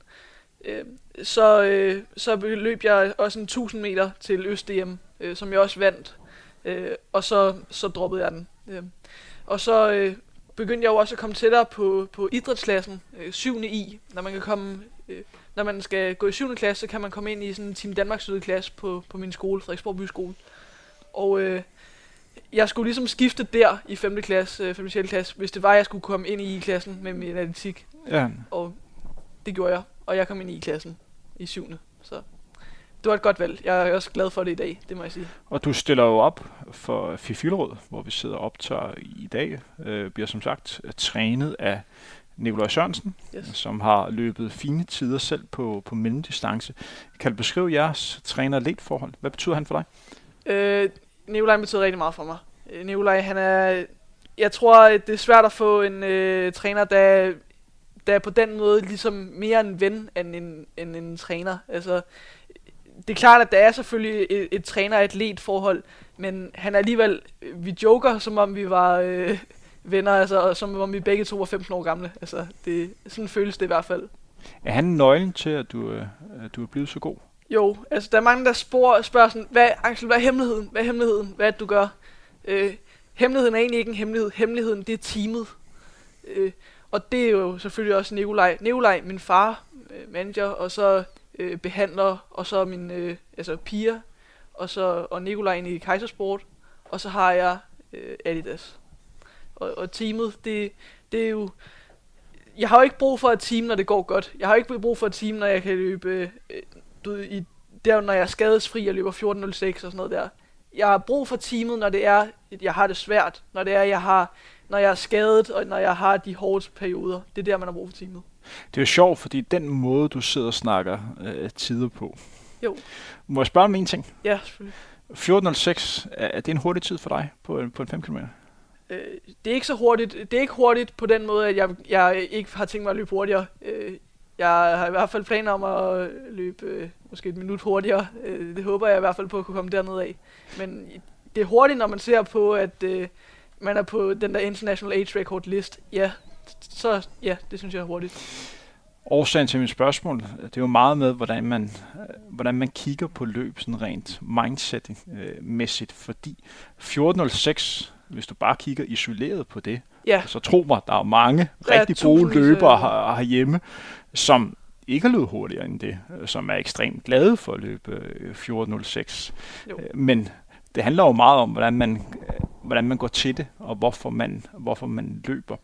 øh, så, øh, så løb jeg også en 1000 meter til Øst-DM, øh, som jeg også vandt. Øh, og så, så droppede jeg den. Øh, og så øh, begyndte jeg jo også at komme tættere på, på idrætsklassen, øh, 7. i, når man kan komme, øh, når man skal gå i 7. klasse, så kan man komme ind i sådan en Team Danmarks klasse på, på min skole, Frederiksborg Byskole. Og øh, jeg skulle ligesom skifte der i 5. klasse, øh, 5. klasse, hvis det var, at jeg skulle komme ind i klassen med min atletik. Ja. Og det gjorde jeg, og jeg kom ind i klassen i 7 det var et godt valg. Jeg er også glad for det i dag, det må jeg sige. Og du stiller jo op for Fifilråd, hvor vi sidder og optager i dag. Øh, bliver som sagt trænet af Nikolaj Sørensen, yes. som har løbet fine tider selv på, på mellemdistance. Kan du beskrive jeres træner forhold? Hvad betyder han for dig? Øh, Nikolaj betyder rigtig meget for mig. Øh, Nikolaj, han er... Jeg tror, det er svært at få en øh, træner, der, der er på den måde ligesom mere en ven end en, end en træner. Altså, det er klart, at der er selvfølgelig et, et træner-atlet forhold, men han er alligevel, vi joker, som om vi var øh, venner, altså, som om vi begge to var 15 år gamle. Altså, det, sådan føles det i hvert fald. Er han nøglen til, at du, øh, at du er blevet så god? Jo, altså der er mange, der spørger, spørger sådan, hvad, Axel, hvad er hemmeligheden? Hvad er hemmeligheden? Hvad er det, du gør? Øh, hemmeligheden er egentlig ikke en hemmelighed. Hemmeligheden, det er teamet. Øh, og det er jo selvfølgelig også Nikolaj. Nikolaj, min far, øh, manager, og så øh, behandler, og så min øh, altså piger, og så og Nikolaj i Kejsersport, og så har jeg øh, Adidas. Og, og teamet, det, det er jo... Jeg har jo ikke brug for et team, når det går godt. Jeg har jo ikke brug for et team, når jeg kan løbe... Øh, du, i, der, når jeg er skadesfri og løber 14.06 og sådan noget der. Jeg har brug for teamet, når det er, jeg har det svært. Når det er, jeg har, når jeg er skadet, og når jeg har de hårde perioder. Det er der, man har brug for teamet. Det er jo sjovt, fordi den måde, du sidder og snakker øh, tider på. Jo. Må jeg spørge om en ting? Ja, selvfølgelig. 14.06, er det en hurtig tid for dig på, en, på en 5 km? Øh, det er ikke så hurtigt. Det er ikke hurtigt på den måde, at jeg, jeg ikke har tænkt mig at løbe hurtigere. Øh, jeg har i hvert fald planer om at løbe øh, måske et minut hurtigere. Øh, det håber jeg i hvert fald på at kunne komme derned af. Men det er hurtigt, når man ser på, at øh, man er på den der International Age Record list. Ja, så ja, det synes jeg er hurtigt. Årsagen til mit spørgsmål, det er jo meget med, hvordan man, hvordan man kigger på løb sådan rent mindset-mæssigt, fordi 14.06, hvis du bare kigger isoleret på det, ja. så tro mig, der er mange der rigtig gode løbere her, herhjemme, som ikke løbet hurtigere end det, som er ekstremt glade for at løbe 14.06. Øh, Men det handler jo meget om, hvordan man, hvordan man går til det, og hvorfor man, hvorfor man løber.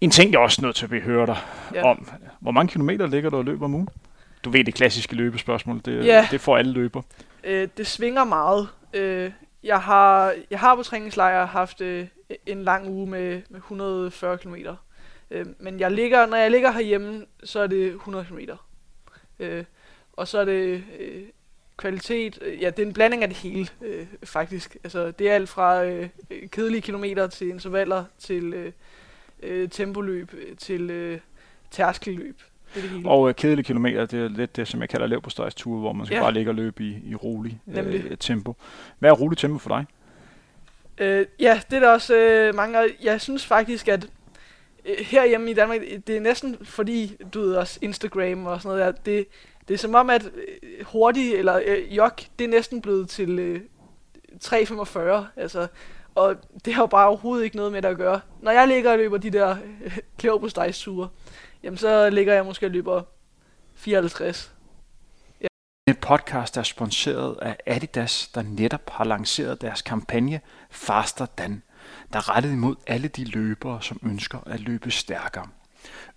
En ting, jeg er også nødt til at blive hørt dig ja. om. Hvor mange kilometer ligger du og løber om ugen? Du ved det klassiske løbespørgsmål. Det, ja. det får alle løber. Øh, det svinger meget. Øh, jeg, har, jeg har på træningslejr haft øh, en lang uge med, med 140 km. Øh, men jeg ligger, når jeg ligger herhjemme, så er det 100 km. Øh, og så er det øh, kvalitet. Ja, det er en blanding af det hele, øh, faktisk. Altså, det er alt fra øh, kedelige kilometer til intervaller til... Øh, øh, tempoløb øh, til øh, tærskelløb. Det det hele. Og øh, kedelige kilometer, det er lidt det, som jeg kalder lav på tur, hvor man skal ja. bare ligge og løbe i, i rolig øh, tempo. Hvad er rolig tempo for dig? Øh, ja, det er der også øh, mange. Jeg synes faktisk, at øh, herhjemme i Danmark, det er næsten fordi, du ved også Instagram og sådan noget der, det, det er som om, at øh, hurtig eller øh, jog, det er næsten blevet til øh, 3,45. Altså, og det har jo bare overhovedet ikke noget med det at gøre. Når jeg ligger og løber de der øh, ture, jamen så ligger jeg måske og løber 54. Ja. En podcast er sponsoreret af Adidas, der netop har lanceret deres kampagne Faster Dan, der er rettet imod alle de løbere, som ønsker at løbe stærkere.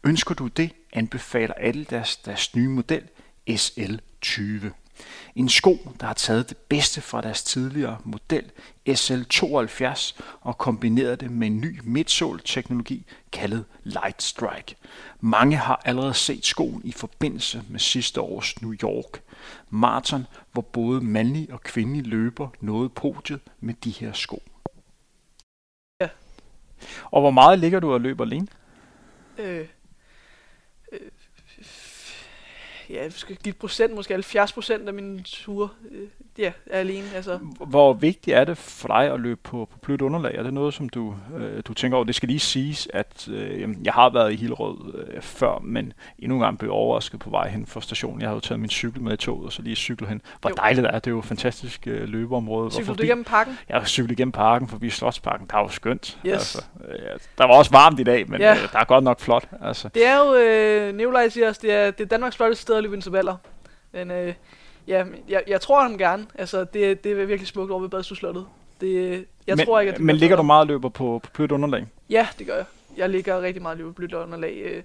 Ønsker du det, anbefaler Adidas deres nye model SL20. En sko, der har taget det bedste fra deres tidligere model SL72 og kombineret det med en ny midsole-teknologi kaldet Light Strike. Mange har allerede set skoen i forbindelse med sidste års New York marathon, hvor både mandlige og kvindelige løber nåede podiet med de her sko. Ja. Og hvor meget ligger du og løber alene? Øh, ja, jeg skal give procent, måske 70 procent af mine ture, øh, ja, er alene. Altså. Hvor vigtigt er det for dig at løbe på, på blødt underlag? Er det noget, som du, øh, du tænker over? Det skal lige siges, at øh, jeg har været i Hillerød øh, før, men endnu en gang blev overrasket på vej hen fra stationen. Jeg havde jo taget min cykel med i toget, og så lige cyklet hen. Hvor jo. dejligt er det. Det er jo et fantastisk øh, løbeområde. Cyklede du igennem parken? Jeg cyklet igennem parken, forbi Slotsparken. Der var jo skønt. Yes. Altså, øh, der var også varmt i dag, men ja. øh, der er godt nok flot. Altså. Det er jo, øh, Nikolaj siger også, det er, det er Danmarks flotteste sted at løbe intervaller. Men øh, ja, jeg, jeg tror ham gerne. Altså, det, det er virkelig smukt over ved Badstuslottet. Det, jeg men, tror ikke, at det Men ligger du meget løber på, på blødt underlag? Ja, det gør jeg. Jeg ligger rigtig meget løber på blødt underlag. Øh,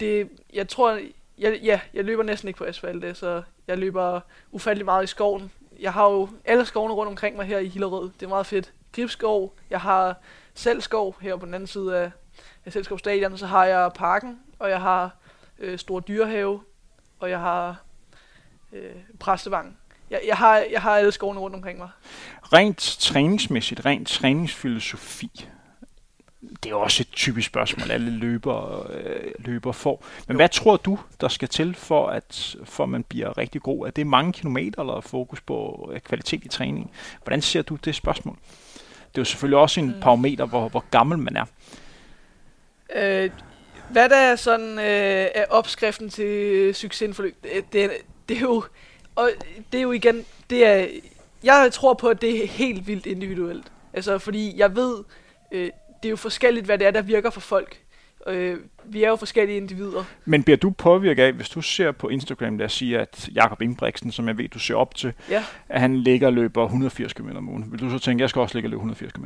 det, jeg tror, jeg, ja, jeg løber næsten ikke på asfalt, så jeg løber ufattelig meget i skoven. Jeg har jo alle skovene rundt omkring mig her i Hillerød. Det er meget fedt. Gribskov, jeg har selv skov her på den anden side af, af Selskov Stadion, så har jeg parken, og jeg har øh, Stor Dyrehave, og jeg har øh, præstevang. Jeg, jeg, har, jeg har alle skovene rundt omkring mig. Rent træningsmæssigt, rent træningsfilosofi, det er også et typisk spørgsmål, alle løber, øh, løber får. Men jo. hvad tror du, der skal til for, at for man bliver rigtig god? Er det mange kilometer eller fokus på øh, kvalitet i træning? Hvordan ser du det spørgsmål? Det er jo selvfølgelig også en mm. parameter, hvor, hvor gammel man er. Øh, hvad der er sådan øh, er opskriften til succesforløb? Det, det, det er jo, og det er jo igen, det er, jeg tror på, at det er helt vildt individuelt. Altså, fordi jeg ved, øh, det er jo forskelligt, hvad det er, der virker for folk. Øh, vi er jo forskellige individer. Men bliver du påvirket af, hvis du ser på Instagram, der siger, at Jakob Ingebrigtsen, som jeg ved, du ser op til, ja. at han ligger og løber 180 km om ugen. Vil du så tænke, at jeg skal også ligge og løbe 180 km?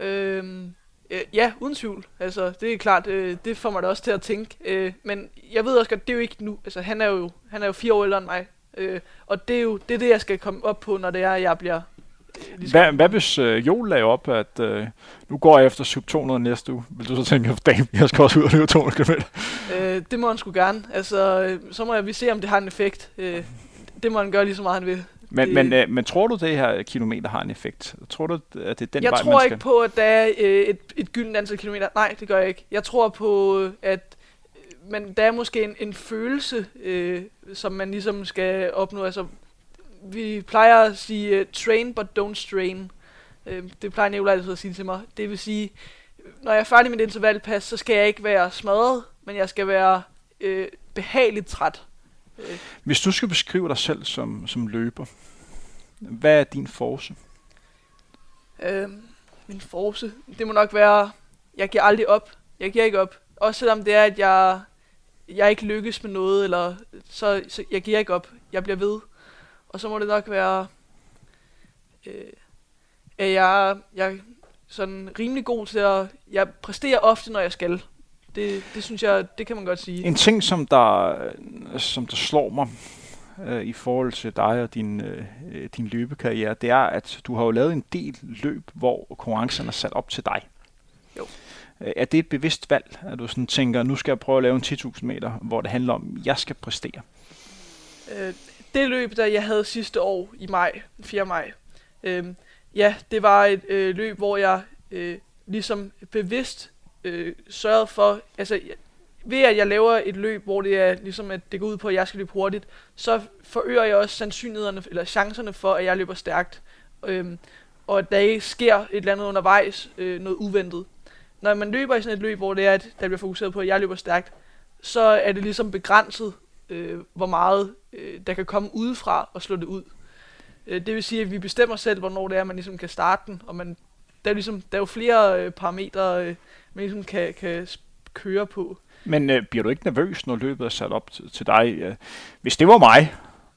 Øhm, Øh, ja, uden tvivl. Altså, det er klart, øh, det får mig da også til at tænke. Øh, men jeg ved også godt, det er jo ikke nu. Altså, han er jo, han er jo fire år ældre end mig. Øh, og det er jo det, er det, jeg skal komme op på, når det er, at jeg bliver... Øh, ligesom hvad, hvad hvis øh, Joel lagde op, at øh, nu går jeg efter sub 200 næste uge? Vil du så tænke, at jeg skal også ud og løbe 200 km? Øh, det må han sgu gerne. Altså, øh, så må jeg vi se, om det har en effekt. Øh, det må han gøre lige så meget, han vil. Men, det, men, øh, men tror du, det her kilometer har en effekt? Tror du, at det er den jeg vej, tror ikke på, at der er øh, et, et gyldent antal kilometer. Nej, det gør jeg ikke. Jeg tror på, at øh, men der er måske en, en følelse, øh, som man ligesom skal opnå. Altså, vi plejer at sige, uh, train but don't strain. Øh, det plejer Nicolaj altid at sige til mig. Det vil sige, når jeg er færdig med det intervalpas, så skal jeg ikke være smadret, men jeg skal være øh, behageligt træt. Hvis du skal beskrive dig selv som, som løber, hvad er din force? Øh, min force? Det må nok være, jeg giver aldrig op. Jeg giver ikke op. Også selvom det er, at jeg, jeg ikke lykkes med noget, eller så, så jeg giver ikke op. Jeg bliver ved. Og så må det nok være, øh, at jeg, jeg sådan rimelig god til at, jeg præsterer ofte, når jeg skal. Det, det synes jeg, det kan man godt sige. En ting, som der, som der slår mig øh, i forhold til dig og din, øh, din løbekarriere, det er, at du har jo lavet en del løb, hvor konkurrencerne er sat op til dig. Jo. Øh, er det et bevidst valg, at du sådan tænker, nu skal jeg prøve at lave en 10.000 meter, hvor det handler om, at jeg skal præstere? Øh, det løb, der jeg havde sidste år i maj, 4. maj, øh, ja, det var et øh, løb, hvor jeg øh, ligesom bevidst øh, sørget for, altså ved at jeg laver et løb, hvor det er ligesom at det går ud på, at jeg skal løbe hurtigt, så forøger jeg også sandsynlighederne, eller chancerne for, at jeg løber stærkt. Øhm, og at der ikke sker et eller andet undervejs, øh, noget uventet. Når man løber i sådan et løb, hvor det er, at der bliver fokuseret på, at jeg løber stærkt, så er det ligesom begrænset, øh, hvor meget øh, der kan komme udefra og slå det ud. Øh, det vil sige, at vi bestemmer selv, hvornår det er, man ligesom kan starte den, og man, der, er ligesom, der er jo flere øh, parametre, øh, man ligesom kan, kan køre på. Men øh, bliver du ikke nervøs, når løbet er sat op til, til dig? Hvis det var mig,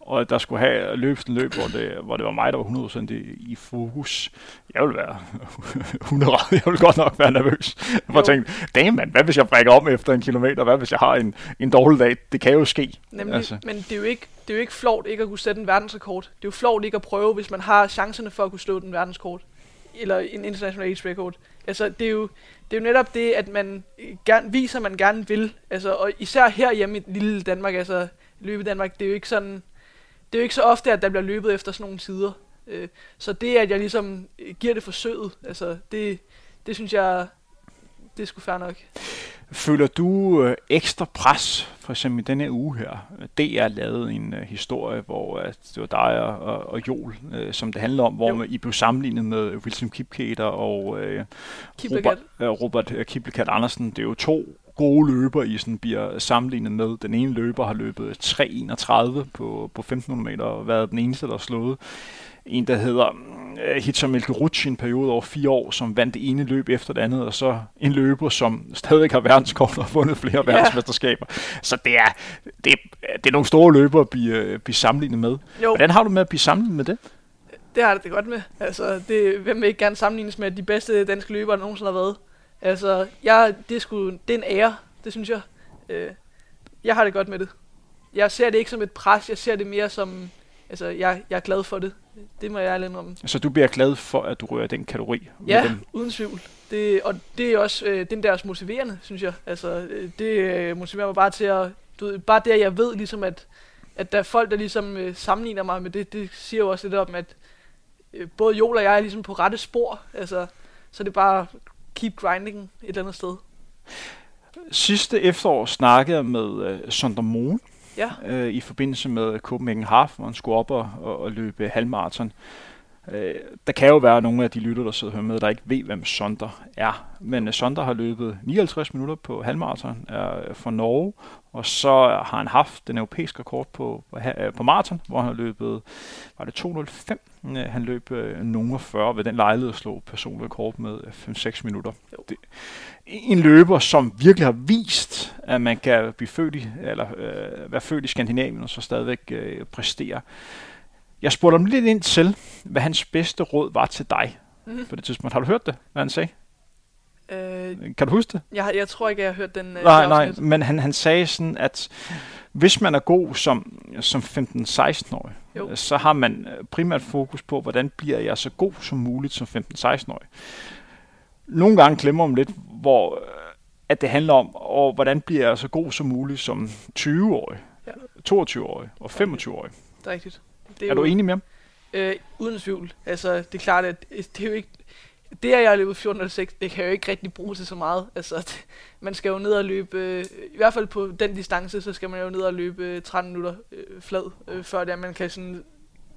og der skulle have løbet en løb, hvor det, hvor det var mig, der var 100% i, i fokus. Jeg ville være 100 Jeg ville godt nok være nervøs. Jeg tænkte, damn man, hvad hvis jeg brækker om efter en kilometer? Hvad hvis jeg har en, en dårlig dag? Det kan jo ske. Nemlig, altså. men det er, jo ikke, det er jo ikke flot ikke at kunne sætte en verdensrekord. Det er jo flot ikke at prøve, hvis man har chancerne for at kunne slå den verdenskort. Eller en international age record. Altså, det er jo, det er jo netop det, at man gerne, viser, at man gerne vil. Altså, og især her hjemme i lille Danmark, altså løbe Danmark, det er jo ikke sådan, det er jo ikke så ofte, at der bliver løbet efter sådan nogle tider. Øh, så det, at jeg ligesom øh, giver det forsøget, altså, det, det synes jeg, det skulle sgu fair nok. Føler du øh, ekstra pres, for eksempel i denne uge her? DR lavede en uh, historie, hvor uh, det var dig og, og Joel, uh, som det handler om, hvor man, I blev sammenlignet med Wilson Kipketer og uh, Robert, uh, Robert Kiplekat Andersen. Det er jo to gode løber, I sådan bliver sammenlignet med. Den ene løber har løbet 3.31 på, på 1.500 meter og været den eneste, der har slået en, der hedder uh, Hitzer Melkeruc i en periode over fire år, som vandt det ene løb efter det andet, og så en løber, som stadig har verdenskort og har vundet flere ja. verdensmesterskaber. Så det er, det, er, det er nogle store løber at blive, uh, blive sammenlignet med. Jo. Hvordan har du med at blive sammenlignet med det? Det har jeg det godt med. Altså, det, hvem vil ikke gerne sammenlignes med de bedste danske løbere, der nogensinde har været? Altså, jeg, det, er sgu, det er en ære, det synes jeg. Øh, jeg har det godt med det. Jeg ser det ikke som et pres, jeg ser det mere som, altså, jeg, jeg er glad for det. Det må jeg ærlig om. Så du bliver glad for, at du rører den kategori? Ja, den? uden tvivl. Det, og det er også, øh, den der også motiverende, synes jeg. Altså, øh, det øh, motiverer mig bare til at, du ved, bare det, at jeg ved ligesom, at, at der er folk, der ligesom øh, sammenligner mig med det, det siger jo også lidt om, at øh, både Joel og jeg er ligesom på rette spor. Altså, så det er bare keep grinding et eller andet sted. Sidste efterår snakkede jeg med uh, Sonder ja. øh, i forbindelse med Copenhagen Half, hvor han skulle op og, og, og løbe halvmarathon. Uh, der kan jo være nogle af de lytter, der sidder her med, der ikke ved, hvem Sonder er. Men uh, Sonder har løbet 59 minutter på halvmarathon er for Norge, og så har han haft den europæiske rekord på, på, på maraton, hvor han har løbet, var det 205 Øh, han løb øh, nogen 40 ved den lejlighed slog personlig rekord med 5-6 øh, minutter. Det, en løber, som virkelig har vist, at man kan blive født i, eller, øh, være født i Skandinavien og så stadigvæk øh, præstere. Jeg spurgte ham lidt ind til, hvad hans bedste råd var til dig mm. på det tidspunkt. Har du hørt det, hvad han sagde? Øh, Kan du huske det? jeg, jeg tror ikke, jeg har hørt den. øh, Nej, nej, men han, han sagde sådan, at hvis man er god som, som 15-16-årig, Jo. så har man øh, primært fokus på, hvordan bliver jeg så god som muligt som 15-16-årig. Nogle gange glemmer man lidt, hvor øh, at det handler om, og hvordan bliver jeg så god som muligt som 20-årig, Ja. 22-årig og 25-årig. Det er rigtigt. Det Er jo- du enig med ham? Øh, uden tvivl. Altså, det er klart, at det er jo ikke... Det, at jeg har løbet 14.06, det kan jeg jo ikke rigtig bruge til så meget. Altså, det, man skal jo ned og løbe... Øh, I hvert fald på den distance, så skal man jo ned og løbe øh, 13 minutter øh, flad, øh, før det, at man kan sådan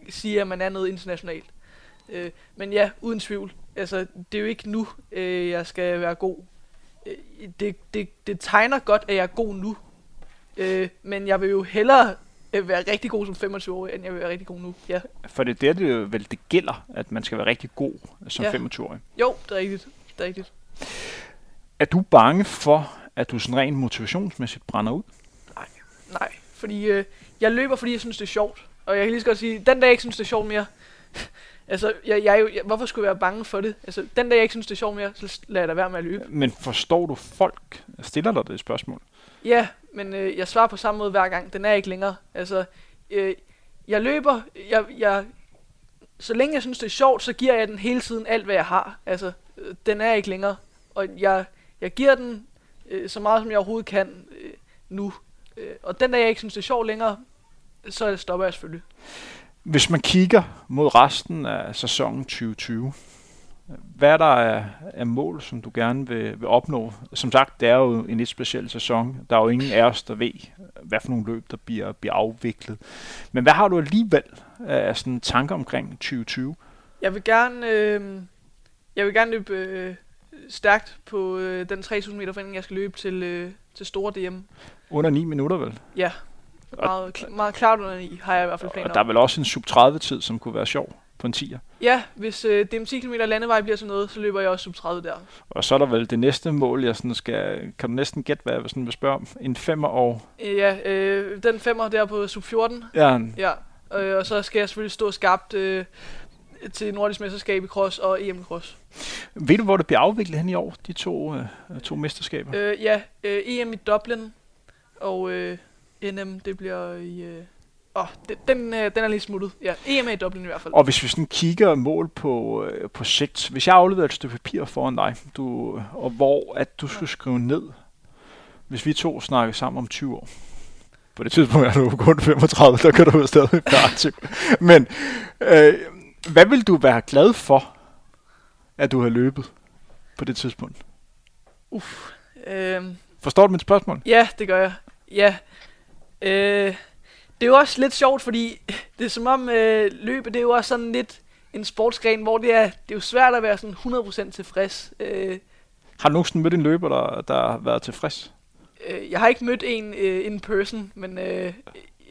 sige, at man er noget internationalt. Øh, men ja, uden tvivl. Altså, det er jo ikke nu, øh, jeg skal være god. Øh, det, det, det tegner godt, at jeg er god nu. Øh, men jeg vil jo hellere øh, være rigtig god som 25-årig, end jeg vil være rigtig god nu. Ja. For det er der, det jo vel det gælder, at man skal være rigtig god som Ja. 25-årig. Jo, det er rigtigt. Det er rigtigt. Er du bange for, at du sådan rent motivationsmæssigt brænder ud? Nej, fordi øh, jeg løber, fordi jeg synes, det er sjovt. Og jeg kan lige så godt sige, den dag jeg ikke synes, det er sjovt mere, altså, jeg, jeg, jeg, hvorfor skulle jeg være bange for det? Altså, den dag jeg ikke synes, det er sjovt mere, så lader jeg da være med at løbe. Men forstår du folk? Stiller dig det spørgsmål? Ja, men øh, jeg svarer på samme måde hver gang. Den er ikke længere. Altså, øh, jeg løber, jeg, jeg, så længe jeg synes, det er sjovt, så giver jeg den hele tiden alt, hvad jeg har. Altså, øh, den er ikke længere. Og jeg, jeg giver den øh, så meget, som jeg overhovedet kan øh, nu. Øh, og den dag, jeg ikke synes, det er sjovt længere, så stopper jeg selvfølgelig. Hvis man kigger mod resten af sæsonen 2020, hvad er der er, er mål, som du gerne vil, vil opnå? Som sagt, det er jo en lidt speciel sæson. Der er jo ingen af os, der ved, hvad for nogle løb, der bliver, bliver afviklet. Men hvad har du alligevel af sådan tanker omkring 2020? Jeg vil gerne, øh, jeg vil gerne løbe øh, stærkt på øh, den 3000 meter forening, jeg skal løbe til, øh, til store DM. Under 9 minutter vel? Ja, meget, kl- meget klart under i, har jeg i hvert fald planer Og der er vel også en sub-30-tid, som kunne være sjov på en 10'er. Ja, hvis øh, DM 10 km landevej bliver til noget, så løber jeg også sub 30 der. Og så er der vel det næste mål, jeg sådan skal... Kan du næsten gætte, hvad jeg sådan vil spørge om? En femmer og... Øh, ja, øh, den femmer der på sub 14, Ja, ja. Øh, og så skal jeg selvfølgelig stå skarpt øh, til Nordisk Mesterskab i cross og EM i cross. ved du, hvor det bliver afviklet hen i år, de to, øh, to mesterskaber? Øh, ja, øh, EM i Dublin og øh, NM, det bliver i... Øh, åh, den, den, øh, den er lige smuttet. Ja, EM er i Dublin i hvert fald. Og hvis vi sådan kigger mål på, øh, på sigt, hvis jeg afleverer et stykke papir foran dig, du, og hvor at du skulle skrive ned, hvis vi to snakker sammen om 20 år, på det tidspunkt er du kun 35, der kan du jo stadig være aktiv. Men øh, hvad vil du være glad for, at du har løbet på det tidspunkt? Øh, Forstår du mit spørgsmål? Ja, det gør jeg. Ja. Øh, det er jo også lidt sjovt, fordi det er som om øh, løbet, det er jo også sådan lidt en sportsgren, hvor det er, det er jo svært at være sådan 100% tilfreds. Øh, Har du nogensinde mødt en løber, der, der har været tilfreds? øh, jeg har ikke mødt en øh, in person, men øh,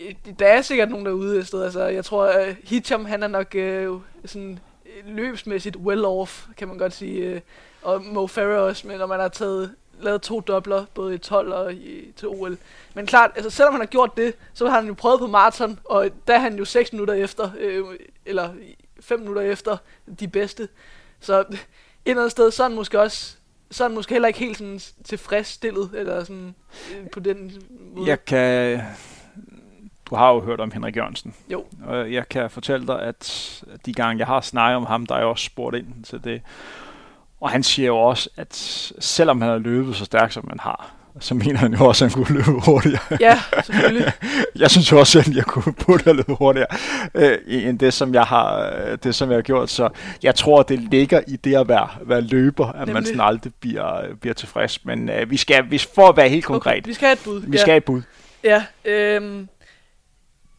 øh, der er sikkert nogen derude et sted. Altså, jeg tror, øh, Hitcham, han er nok øh, sådan løbsmæssigt well off, kan man godt sige. Øh, og Mo Farah også, men når man har taget lavet to dobler, både i 12 og i, til OL. Men klart, altså selvom han har gjort det, så har han jo prøvet på maraton, og der er han jo 6 minutter efter, øh, eller 5 minutter efter de bedste. Så et eller andet sted, så han måske også, så er han måske heller ikke helt sådan tilfredsstillet, eller sådan øh, på den måde. Jeg kan... Du har jo hørt om Henrik Jørgensen. Jo. Og jeg kan fortælle dig, at de gange, jeg har snakket om ham, der er jeg også spurgt ind til det. Og han siger jo også, at selvom han har løbet så stærkt, som han har, så mener han jo også, at han kunne løbe hurtigere. Ja, selvfølgelig. Jeg synes jo også at jeg kunne burde have løbet hurtigere, øh, end det, som jeg har, øh, det, som jeg har gjort. Så jeg tror, det ligger i det at være, være løber, at Nemlig. man sådan aldrig bliver, bliver tilfreds. Men øh, vi skal, vi, for at være helt konkret, Okay, vi skal have et bud. vi ja. skal have et bud. Ja, øhm,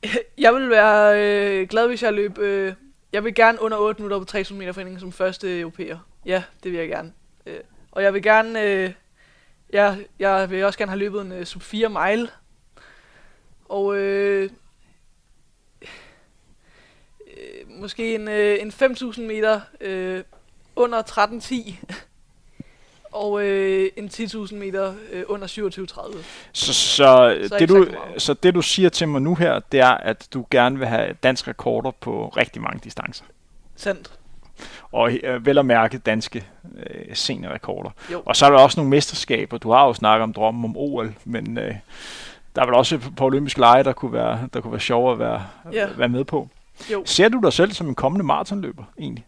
jeg vil være øh, glad, hvis jeg løb... Øh, jeg vil gerne under 8 minutter på 3000 meter foreningen som første europæer. Ja, det vil jeg gerne. Øh, og jeg vil gerne... Øh, jeg, jeg vil også gerne have løbet en øh, sub 4 mile. Og øh, øh, måske en, øh, en 5.000 meter øh, under 13.10 og øh, en 10.000 meter øh, under 27.30. Så, så, Så det ikke du, så det du siger til mig nu her, det er, at du gerne vil have dansk rekorder på rigtig mange distancer. Sandt. Og øh, vel at mærke danske øh, seniorrekorder. Jo. Og så er der også nogle mesterskaber. Du har jo snakket om drømmen om OL, men øh, der er vel også på olympiske lege, der kunne være, der kunne være sjovere at være, Ja. være med på. Jo. Ser du dig selv som en kommende maratonløber, egentlig?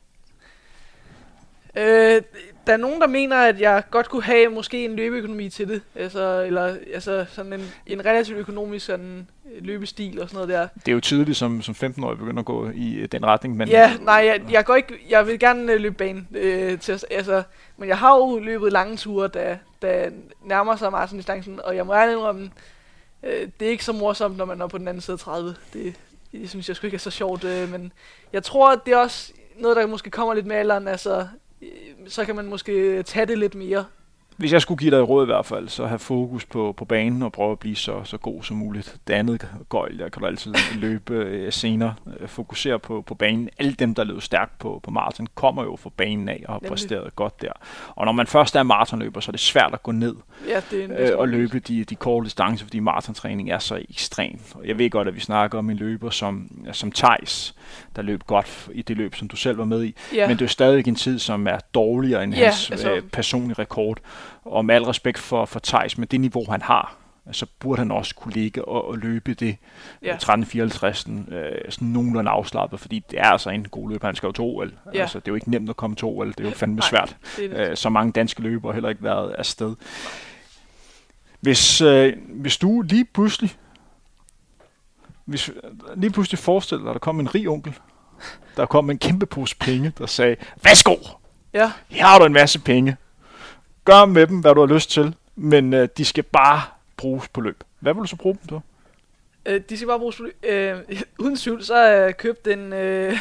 Øh, der er nogen, der mener, at jeg godt kunne have måske en løbeøkonomi til det. Altså, eller altså sådan en, en relativt økonomisk sådan, øh, løbestil og sådan noget der. Det er jo tydeligt som, som 15-årig begynder at gå i øh, den retning, men Ja, nej, jeg, jeg går ikke, jeg vil gerne øh, løbe bane øh, til, altså, men jeg har jo løbet lange ture, der, der nærmer sig maratondistancen, og jeg må ærligt indrømme, øh, det er ikke så morsomt, når man er på den anden side af 30. Det, det synes jeg sgu ikke er så sjovt, øh, men jeg tror, det er også noget, der måske kommer lidt med alderen, altså, så kan man måske tage det lidt mere. Hvis jeg skulle give dig et råd i hvert fald, så have fokus på, på banen og prøve at blive så, så god som muligt. Det andet gøjl, der kan du altid løbe øh, senere. Øh, Fokusere på, på banen. Alle dem, der løber stærkt på, på maraton, kommer jo fra banen af og har Nemlig. præsteret godt der. Og når man først er maratonløber, så er det svært at gå ned Ja, det er en øh, og løbe de, de korte distancer, fordi maratontræning er så ekstrem. Og jeg ved godt, at vi snakker om en løber som, som Thijs, der løb godt i det løb, som du selv var med i. Ja, Men det er stadig en tid, som er dårligere end Ja, hans altså- øh, personlige rekord. Og med al respekt for, for Thijs, med det niveau, han har, så burde han også kunne ligge og, og løbe det Ja. ja. 1354 øh, sådan nogenlunde afslappet, fordi det er altså en god løber. Han skal jo til OL. Ja. Altså, det er jo ikke nemt at komme til OL. Det er jo fandme Nej, svært. det det. Øh, så mange danske løbere har heller ikke været afsted. Hvis, øh, hvis du lige pludselig hvis, lige pludselig forestiller dig, at der kom en rig onkel, der kom en kæmpe pose penge, der sagde, værsgo, Ja, her har du en masse penge. Gør med dem, hvad du har lyst til, men øh, de skal bare bruges på løb. Hvad vil du så bruge dem til? Øh, de skal bare bruges på øh, Uden tvivl, så har jeg købt en, øh,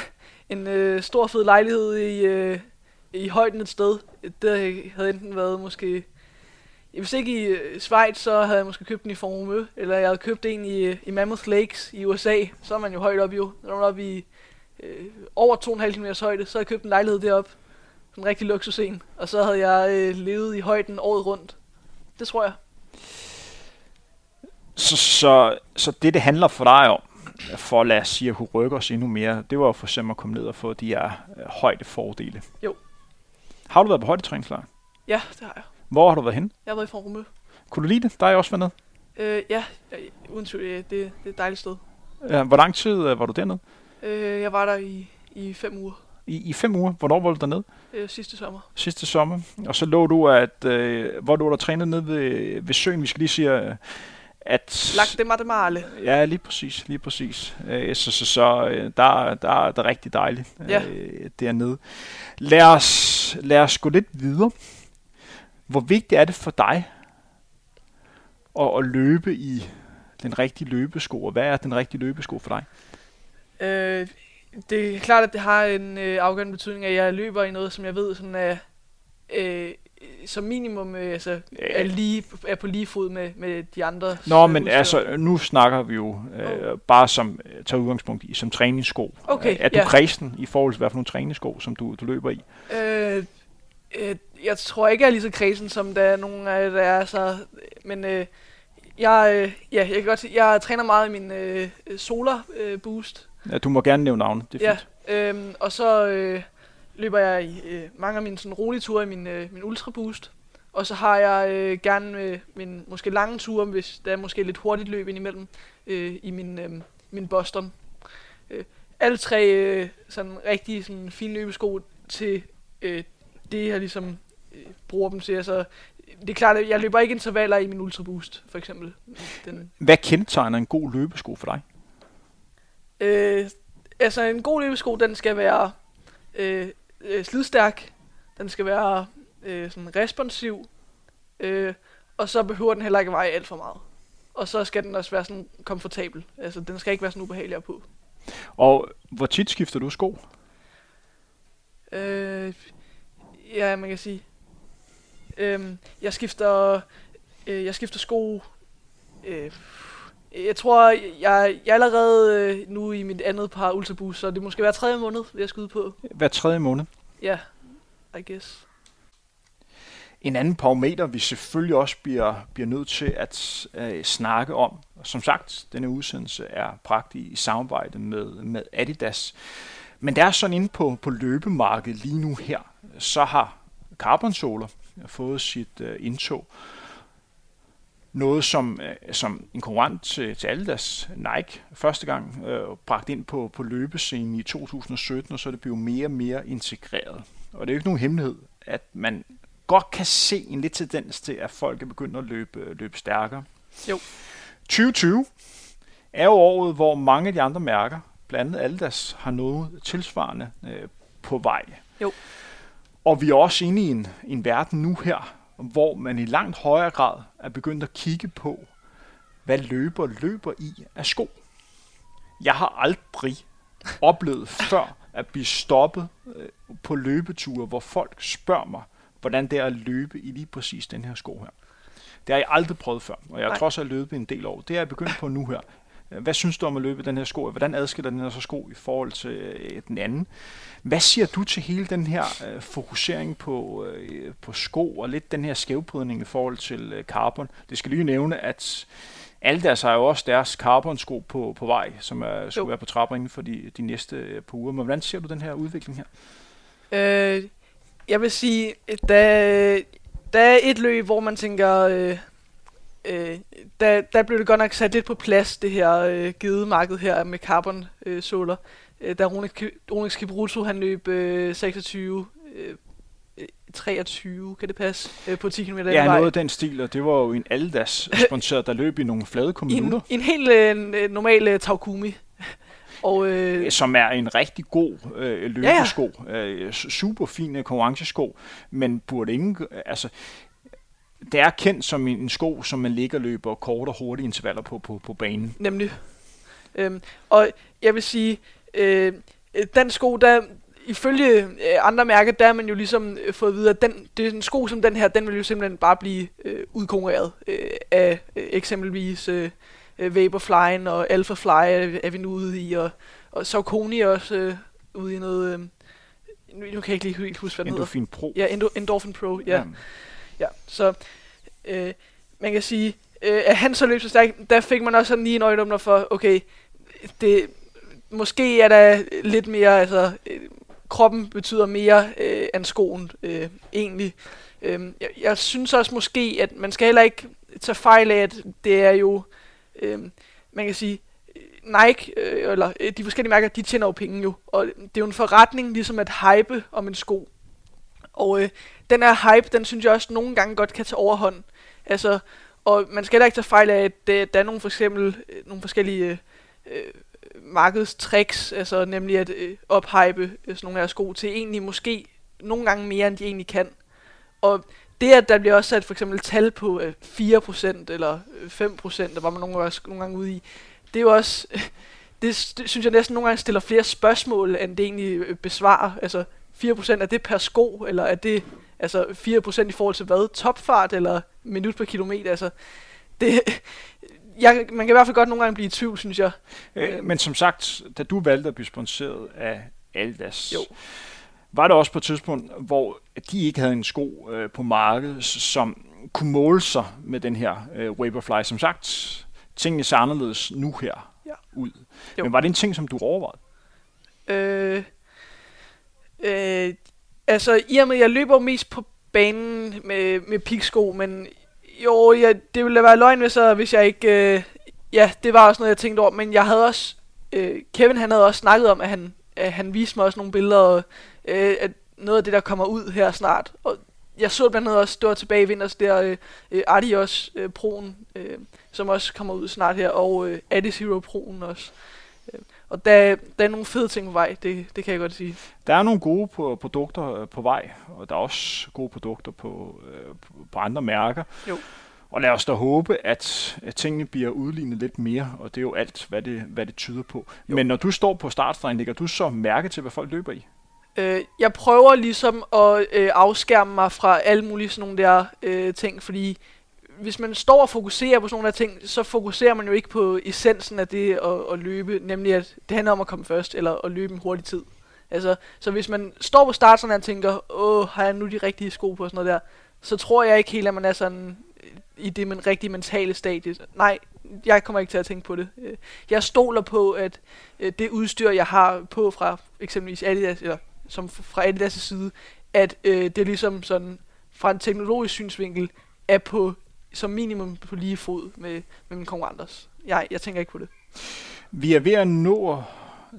en øh, stor fed lejlighed i, øh, i højden et sted. Det havde enten været måske... Hvis ikke i øh, Schweiz, så havde jeg måske købt den i Formue, eller jeg havde købt en i, øh, i Mammoth Lakes i USA. Så er man jo højt op jo. Når man er oppe i øh, over 2,5 km højde, så havde jeg købt en lejlighed derop. En rigtig luksus en. Og så havde jeg øh, levet i højden året rundt. Det tror jeg. Så, så, så det, det handler for dig om, for lad os sige, at kunne rykke os endnu mere, det var jo for eksempel at komme ned og få de her øh, højdefordele. Jo. Har du været på højdetræningslejr? Ja, det har jeg. Hvor har du været henne? Jeg har været i Formue. Kunne du lide det? Der er jeg også været nede. Øh, ja, uden tvivl, det, det er et dejligt sted. Ja, hvor lang tid øh, var du dernede? Øh, jeg var der i, i fem uger I, I fem uger. Hvornår var du dernede? øh, sidste sommer. Sidste sommer. Og så lå du, at, øh, hvor du der trænet nede ved, ved søen. Vi skal lige sige, øh, at... Lagt det Matemale. Ja, lige præcis, lige præcis. Øh, så så, så øh, der, der, der er rigtig dejligt Ja. øh, dernede. Lad os, lad os gå lidt videre. Hvor vigtigt er det for dig at, at løbe i den rigtige løbesko, og hvad er den rigtige løbesko for dig? Øh, det er klart, at det har en øh, afgørende betydning, at jeg løber i noget, som jeg ved sådan er, øh, som minimum øh, altså, er, lige, er på lige fod med, med de andre. Nå, øh, men udstyr. altså, nu snakker vi jo øh, bare som, tager udgangspunkt i, som træningssko. Okay, er du ja. kredsen i forhold til, hvad for nogle træningssko, som du, du løber i? Øh, øh, jeg tror ikke, jeg er lige så kredsen, som der er nogen af jer, der er. Så, men øh, jeg, øh, ja, jeg kan godt sige, jeg træner meget i min øh, Solar øh, Boost. Ja, du må gerne nævne navnet, det er Ja, fint. øhm, og så øh, løber jeg i øh, mange af mine sådan, rolige ture i min, øh, min Ultra Boost. Og så har jeg øh, gerne øh, min måske lange ture, hvis der er måske lidt hurtigt løb indimellem, øh, i min, øh, min Boston. Øh, alle tre øh, sådan rigtig sådan, fine løbesko til øh, det, jeg ligesom øh, bruger dem til. Altså, det er klart, at jeg løber ikke intervaller i min Ultra Boost, for eksempel. Den, Hvad kendetegner en god løbesko for dig? Øh, altså en god løbesko, den skal være øh, øh, slidstærk, den skal være øh, sådan responsiv, øh, og så behøver den heller ikke veje alt for meget. Og så skal den også være sådan komfortabel. Altså den skal ikke være sådan ubehagelig at på. Og hvor tit skifter du sko? Øh, ja, man kan sige. Øh, jeg skifter, øh, jeg skifter sko. Øh, jeg tror, jeg, jeg er allerede øh, nu i mit andet par Ultra Boost, så det måske hver tredje måned, vil jeg skyde på. Hver tredje måned. Ja, I guess. En anden parameter, vi selvfølgelig også bliver, bliver nødt til at øh, snakke om. Som sagt, denne udsendelse er bragt i, i samarbejde med, med Adidas. Men der er sådan inde på, på løbemarkedet lige nu her, så har Carbon Solar fået sit øh, indtog. Noget, som, øh, som en konkurrent til, til Adidas, Nike, første gang øh, bragt ind på, på løbescenen i 2017, og så er det blevet mere og mere integreret. Og det er jo ikke nogen hemmelighed, at man godt kan se en lidt tendens til, at folk er begyndt at løbe, løbe stærkere. Jo. 2020 er jo året, hvor mange af de andre mærker, blandt andet Adidas, har noget tilsvarende øh, på vej. Jo. Og vi er også inde i en, en verden nu her, hvor man i langt højere grad er begyndt at kigge på, hvad løber løber i af sko. Jeg har aldrig oplevet før at blive stoppet øh, på løbeture, hvor folk spørger mig, hvordan det er at løbe i lige præcis den her sko her. Det har jeg aldrig prøvet før, og jeg har trods alt løbet en del år. Det er jeg begyndt på nu her. Hvad synes du om at løbe den her sko? Hvordan adskiller den her så sko i forhold til øh, den anden? Hvad siger du til hele den her øh, fokusering på, øh, på sko og lidt den her skævbrydning i forhold til øh, carbon? Det skal lige nævne, at alle deres har jo også deres carbon-sko på, på vej, som er, skulle være på trapper inden for de, de næste øh, par uger. Men hvordan ser du den her udvikling her? Øh, jeg vil sige, der, der er et løb, hvor man tænker, øh, øh, der, der blev det godt nok sat lidt på plads, det her øh, givet marked her med carbon øh, soler. Øh, da Ronix Kipruto, han løb øh, 26 øh, 23, kan det passe, øh, på 10 km Ja, noget af den stil, og det var jo en Aldas sponsor, der løb i nogle flade minutter. En, en helt øh, normal øh, Taukumi. Og, øh, som er en rigtig god øh, løbesko. Ja, ja. Øh, super fin øh, konkurrencesko, men burde ingen... Altså, det er kendt som en, en sko, som man ligger løber kort og hurtige intervaller på, på, på banen. Nemlig. Øhm, og jeg vil sige, øh, den sko, der ifølge øh, andre mærker, der har man jo ligesom øh, fået at vide, at den, det er en sko som den her, den vil jo simpelthen bare blive øh, udkonkurreret øh, af øh, eksempelvis øh, øh Vaporfly og Alphafly er, er vi nu ude i, og, og Saucony er også øh, ude i noget, øh, nu, nu kan jeg ikke lige helt huske, hvad den Endorphin hedder. Pro. Ja, Endo, Endorphin Pro, ja. ja ja så øh, man kan sige, øh, at han så løb så stærkt, der fik man også sådan lige en øjenåbner for, okay, det, måske er der lidt mere, altså, øh, kroppen betyder mere øh, end skoen øh, egentlig. Øh, jeg, jeg synes også måske, at man skal heller ikke tage fejl af, at det er jo, øh, man kan sige, Nike, øh, eller øh, de forskellige mærker, de tjener jo penge jo. Og det er jo en forretning, ligesom at hype om en sko. Og øh, den her hype, den synes jeg også nogle gange godt kan tage overhånd. Altså, og man skal heller ikke tage fejl af, at det, der er nogle, for eksempel, øh, nogle forskellige øh, øh, markedstricks, altså nemlig at øh, ophype øh, sådan nogle af sko til egentlig måske nogle gange mere, end de egentlig kan. Og det, at der bliver også sat for eksempel tal på øh, 4% eller 5%, der var man nogle gange, nogle gange ude i, det er jo også, det, det synes jeg næsten nogle gange stiller flere spørgsmål, end det egentlig besvarer. Altså 4% er det per sko, eller er det altså 4% i forhold til hvad? Topfart, eller minut per kilometer? Altså, det, jeg, man kan i hvert fald godt nogle gange blive i tvivl, synes jeg. Øh, men som sagt, da du valgte at blive sponsoreret af Aldas, jo. var det også på et tidspunkt, hvor de ikke havde en sko øh, på markedet, som kunne måle sig med den her øh, Vaporfly. Som sagt, tingene ser anderledes nu her ja. ud. Jo. Men var det en ting, som du overvejede? Øh, øh, altså, i og med, jeg løber mest på banen med, med piksko, men jo, ja, det ville være løgn, hvis, jeg, hvis jeg ikke... Øh, ja, det var også noget, jeg tænkte over. Men jeg havde også... Øh, Kevin, han havde også snakket om, at han, at han viste mig også nogle billeder, og, øh, at noget af det, der kommer ud her snart. Og jeg så blandt andet også, det var tilbage i vinters, der øh, øh Adios øh, Proen, øh, som også kommer ud snart her, og øh, Addis Hero Proen også. Øh, og der, der er nogle fede ting på vej, det, det kan jeg godt sige. Der er nogle gode på, produkter øh, på vej, og der er også gode produkter på, øh, på andre mærker. Jo. Og lad os da håbe, at, at tingene bliver udlignet lidt mere, og det er jo alt, hvad det, hvad det tyder på. Jo. Men når du står på startstregen, lægger du så mærke til, hvad folk løber i? Øh, jeg prøver ligesom at øh, afskærme mig fra alle mulige sådan nogle der øh, ting, fordi hvis man står og fokuserer på sådan nogle af ting, så fokuserer man jo ikke på essensen af det at, at løbe, nemlig at det handler om at komme først, eller at løbe en hurtig tid. Altså, så hvis man står på starten og tænker, åh, har jeg nu de rigtige sko på og sådan noget der, så tror jeg ikke helt, at man er sådan øh, i det men rigtige mentale stadie. Nej, jeg kommer ikke til at tænke på det. Øh, jeg stoler på, at øh, det udstyr, jeg har på fra eksempelvis Adidas, eller som fra Adidas' side, at øh, det er ligesom sådan, fra en teknologisk synsvinkel, er på som minimum på lige fod med, med mine konkurrenters. Jeg, jeg tænker ikke på det. Vi er ved at nå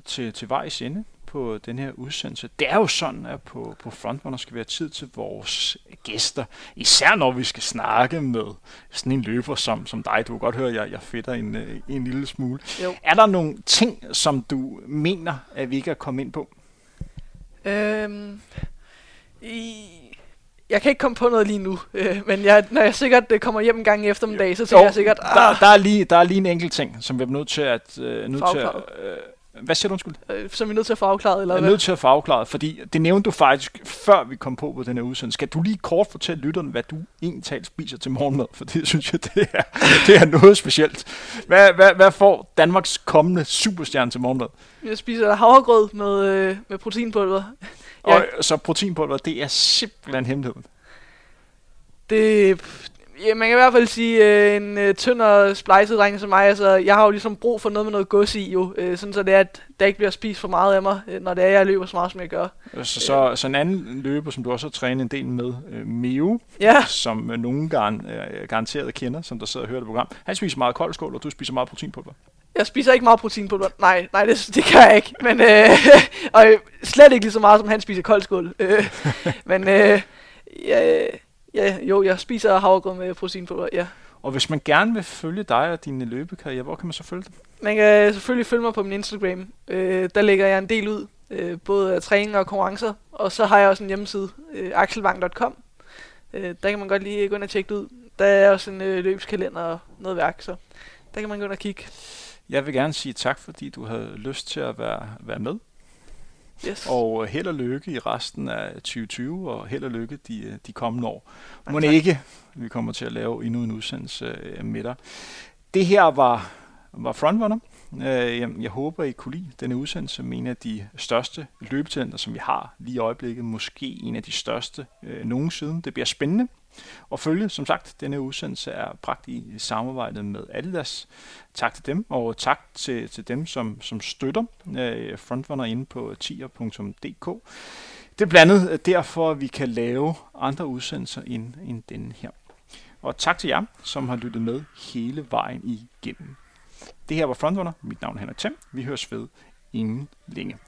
til, til vejs ende på den her udsendelse. Det er jo sådan, at på, på Frontrunner skal vi have tid til vores gæster. Især når vi skal snakke med sådan en løber som, som dig. Du kan godt høre, at jeg, jeg fedter en, øh, en lille smule. Jo. Er der nogle ting, som du mener, at vi ikke er kommet ind på? Øhm, i, jeg kan ikke komme på noget lige nu, øh, men jeg, når jeg sikkert øh, kommer hjem en gang i eftermiddag, så tænker jo, jeg sikkert... Ah, der, der, er lige, der er lige en enkelt ting, som vi er nødt til at... Øh, nødt til at øh, hvad siger du undskyld? Øh, som vi er nødt til at få afklaret, eller hvad? Er nødt til at få afklaret, fordi det nævnte du faktisk, før vi kom på på den her udsendelse. Skal du lige kort fortælle lytterne, hvad du egentlig spiser til morgenmad? For det synes jeg, det er, det er noget specielt. Hvad, hvad, hvad får Danmarks kommende superstjerne til morgenmad? Jeg spiser havregrød med, øh, med proteinpulver. Og så proteinpulver, det er simpelthen hemmeligheden. Det, Ja, man kan i hvert fald sige, øh, en øh, tynd og splejset dreng som mig, altså, jeg har jo ligesom brug for noget med noget gods i, jo, øh, sådan så det er, at der ikke bliver spist for meget af mig, øh, når det er, jeg løber så meget, som jeg gør. Så, så, så en anden løber, som du også har trænet en del med, øh, Mio, ja. som øh, nogen gar- øh, garanteret kender, som der sidder og hører det program, han spiser meget koldskål, og du spiser meget proteinpulver. Jeg spiser ikke meget proteinpulver. Nej, nej, det, det gør jeg ikke. Men, øh, og slet ikke lige så meget, som han spiser koldskål. Øh, men øh, ja, Ja, jo, jeg spiser havregrød med proteinpulver, ja. Og hvis man gerne vil følge dig og din løbekarriere, hvor kan man så følge dig? Man kan selvfølgelig følge mig på min Instagram. Øh, der lægger jeg en del ud, øh, både af træning og konkurrencer. Og så har jeg også en hjemmeside, øh, axelvang.com. Øh, der kan man godt lige gå ind og tjekke det ud. Der er også en øh, løbskalender og noget værk, så der kan man gå ind og kigge. Jeg vil gerne sige tak, fordi du havde lyst til at være, være med. Yes. Og held og lykke i resten af 2020, og held og lykke de, de kommende år. Må ikke, vi kommer til at lave endnu en udsendelse øh, med dig. Det her var, var Frontrunner. Øh, jeg, jeg håber, I kunne lide denne udsendelse med en af de største løbetalenter, som vi har lige i øjeblikket. Måske en af de største øh, nogensinde. Det bliver spændende. Og følge, som sagt, denne udsendelse er bragt i samarbejde med Adidas. Tak til dem, og tak til, til dem, som, som støtter øh, Frontrunner inde på tier.dk. Det er blandt andet øh, derfor, at vi kan lave andre udsendelser end, end denne her. Og tak til jer, som har lyttet med hele vejen igennem. Det her var Frontrunner. Mit navn er Henrik Thiem. Vi høres ved inden længe.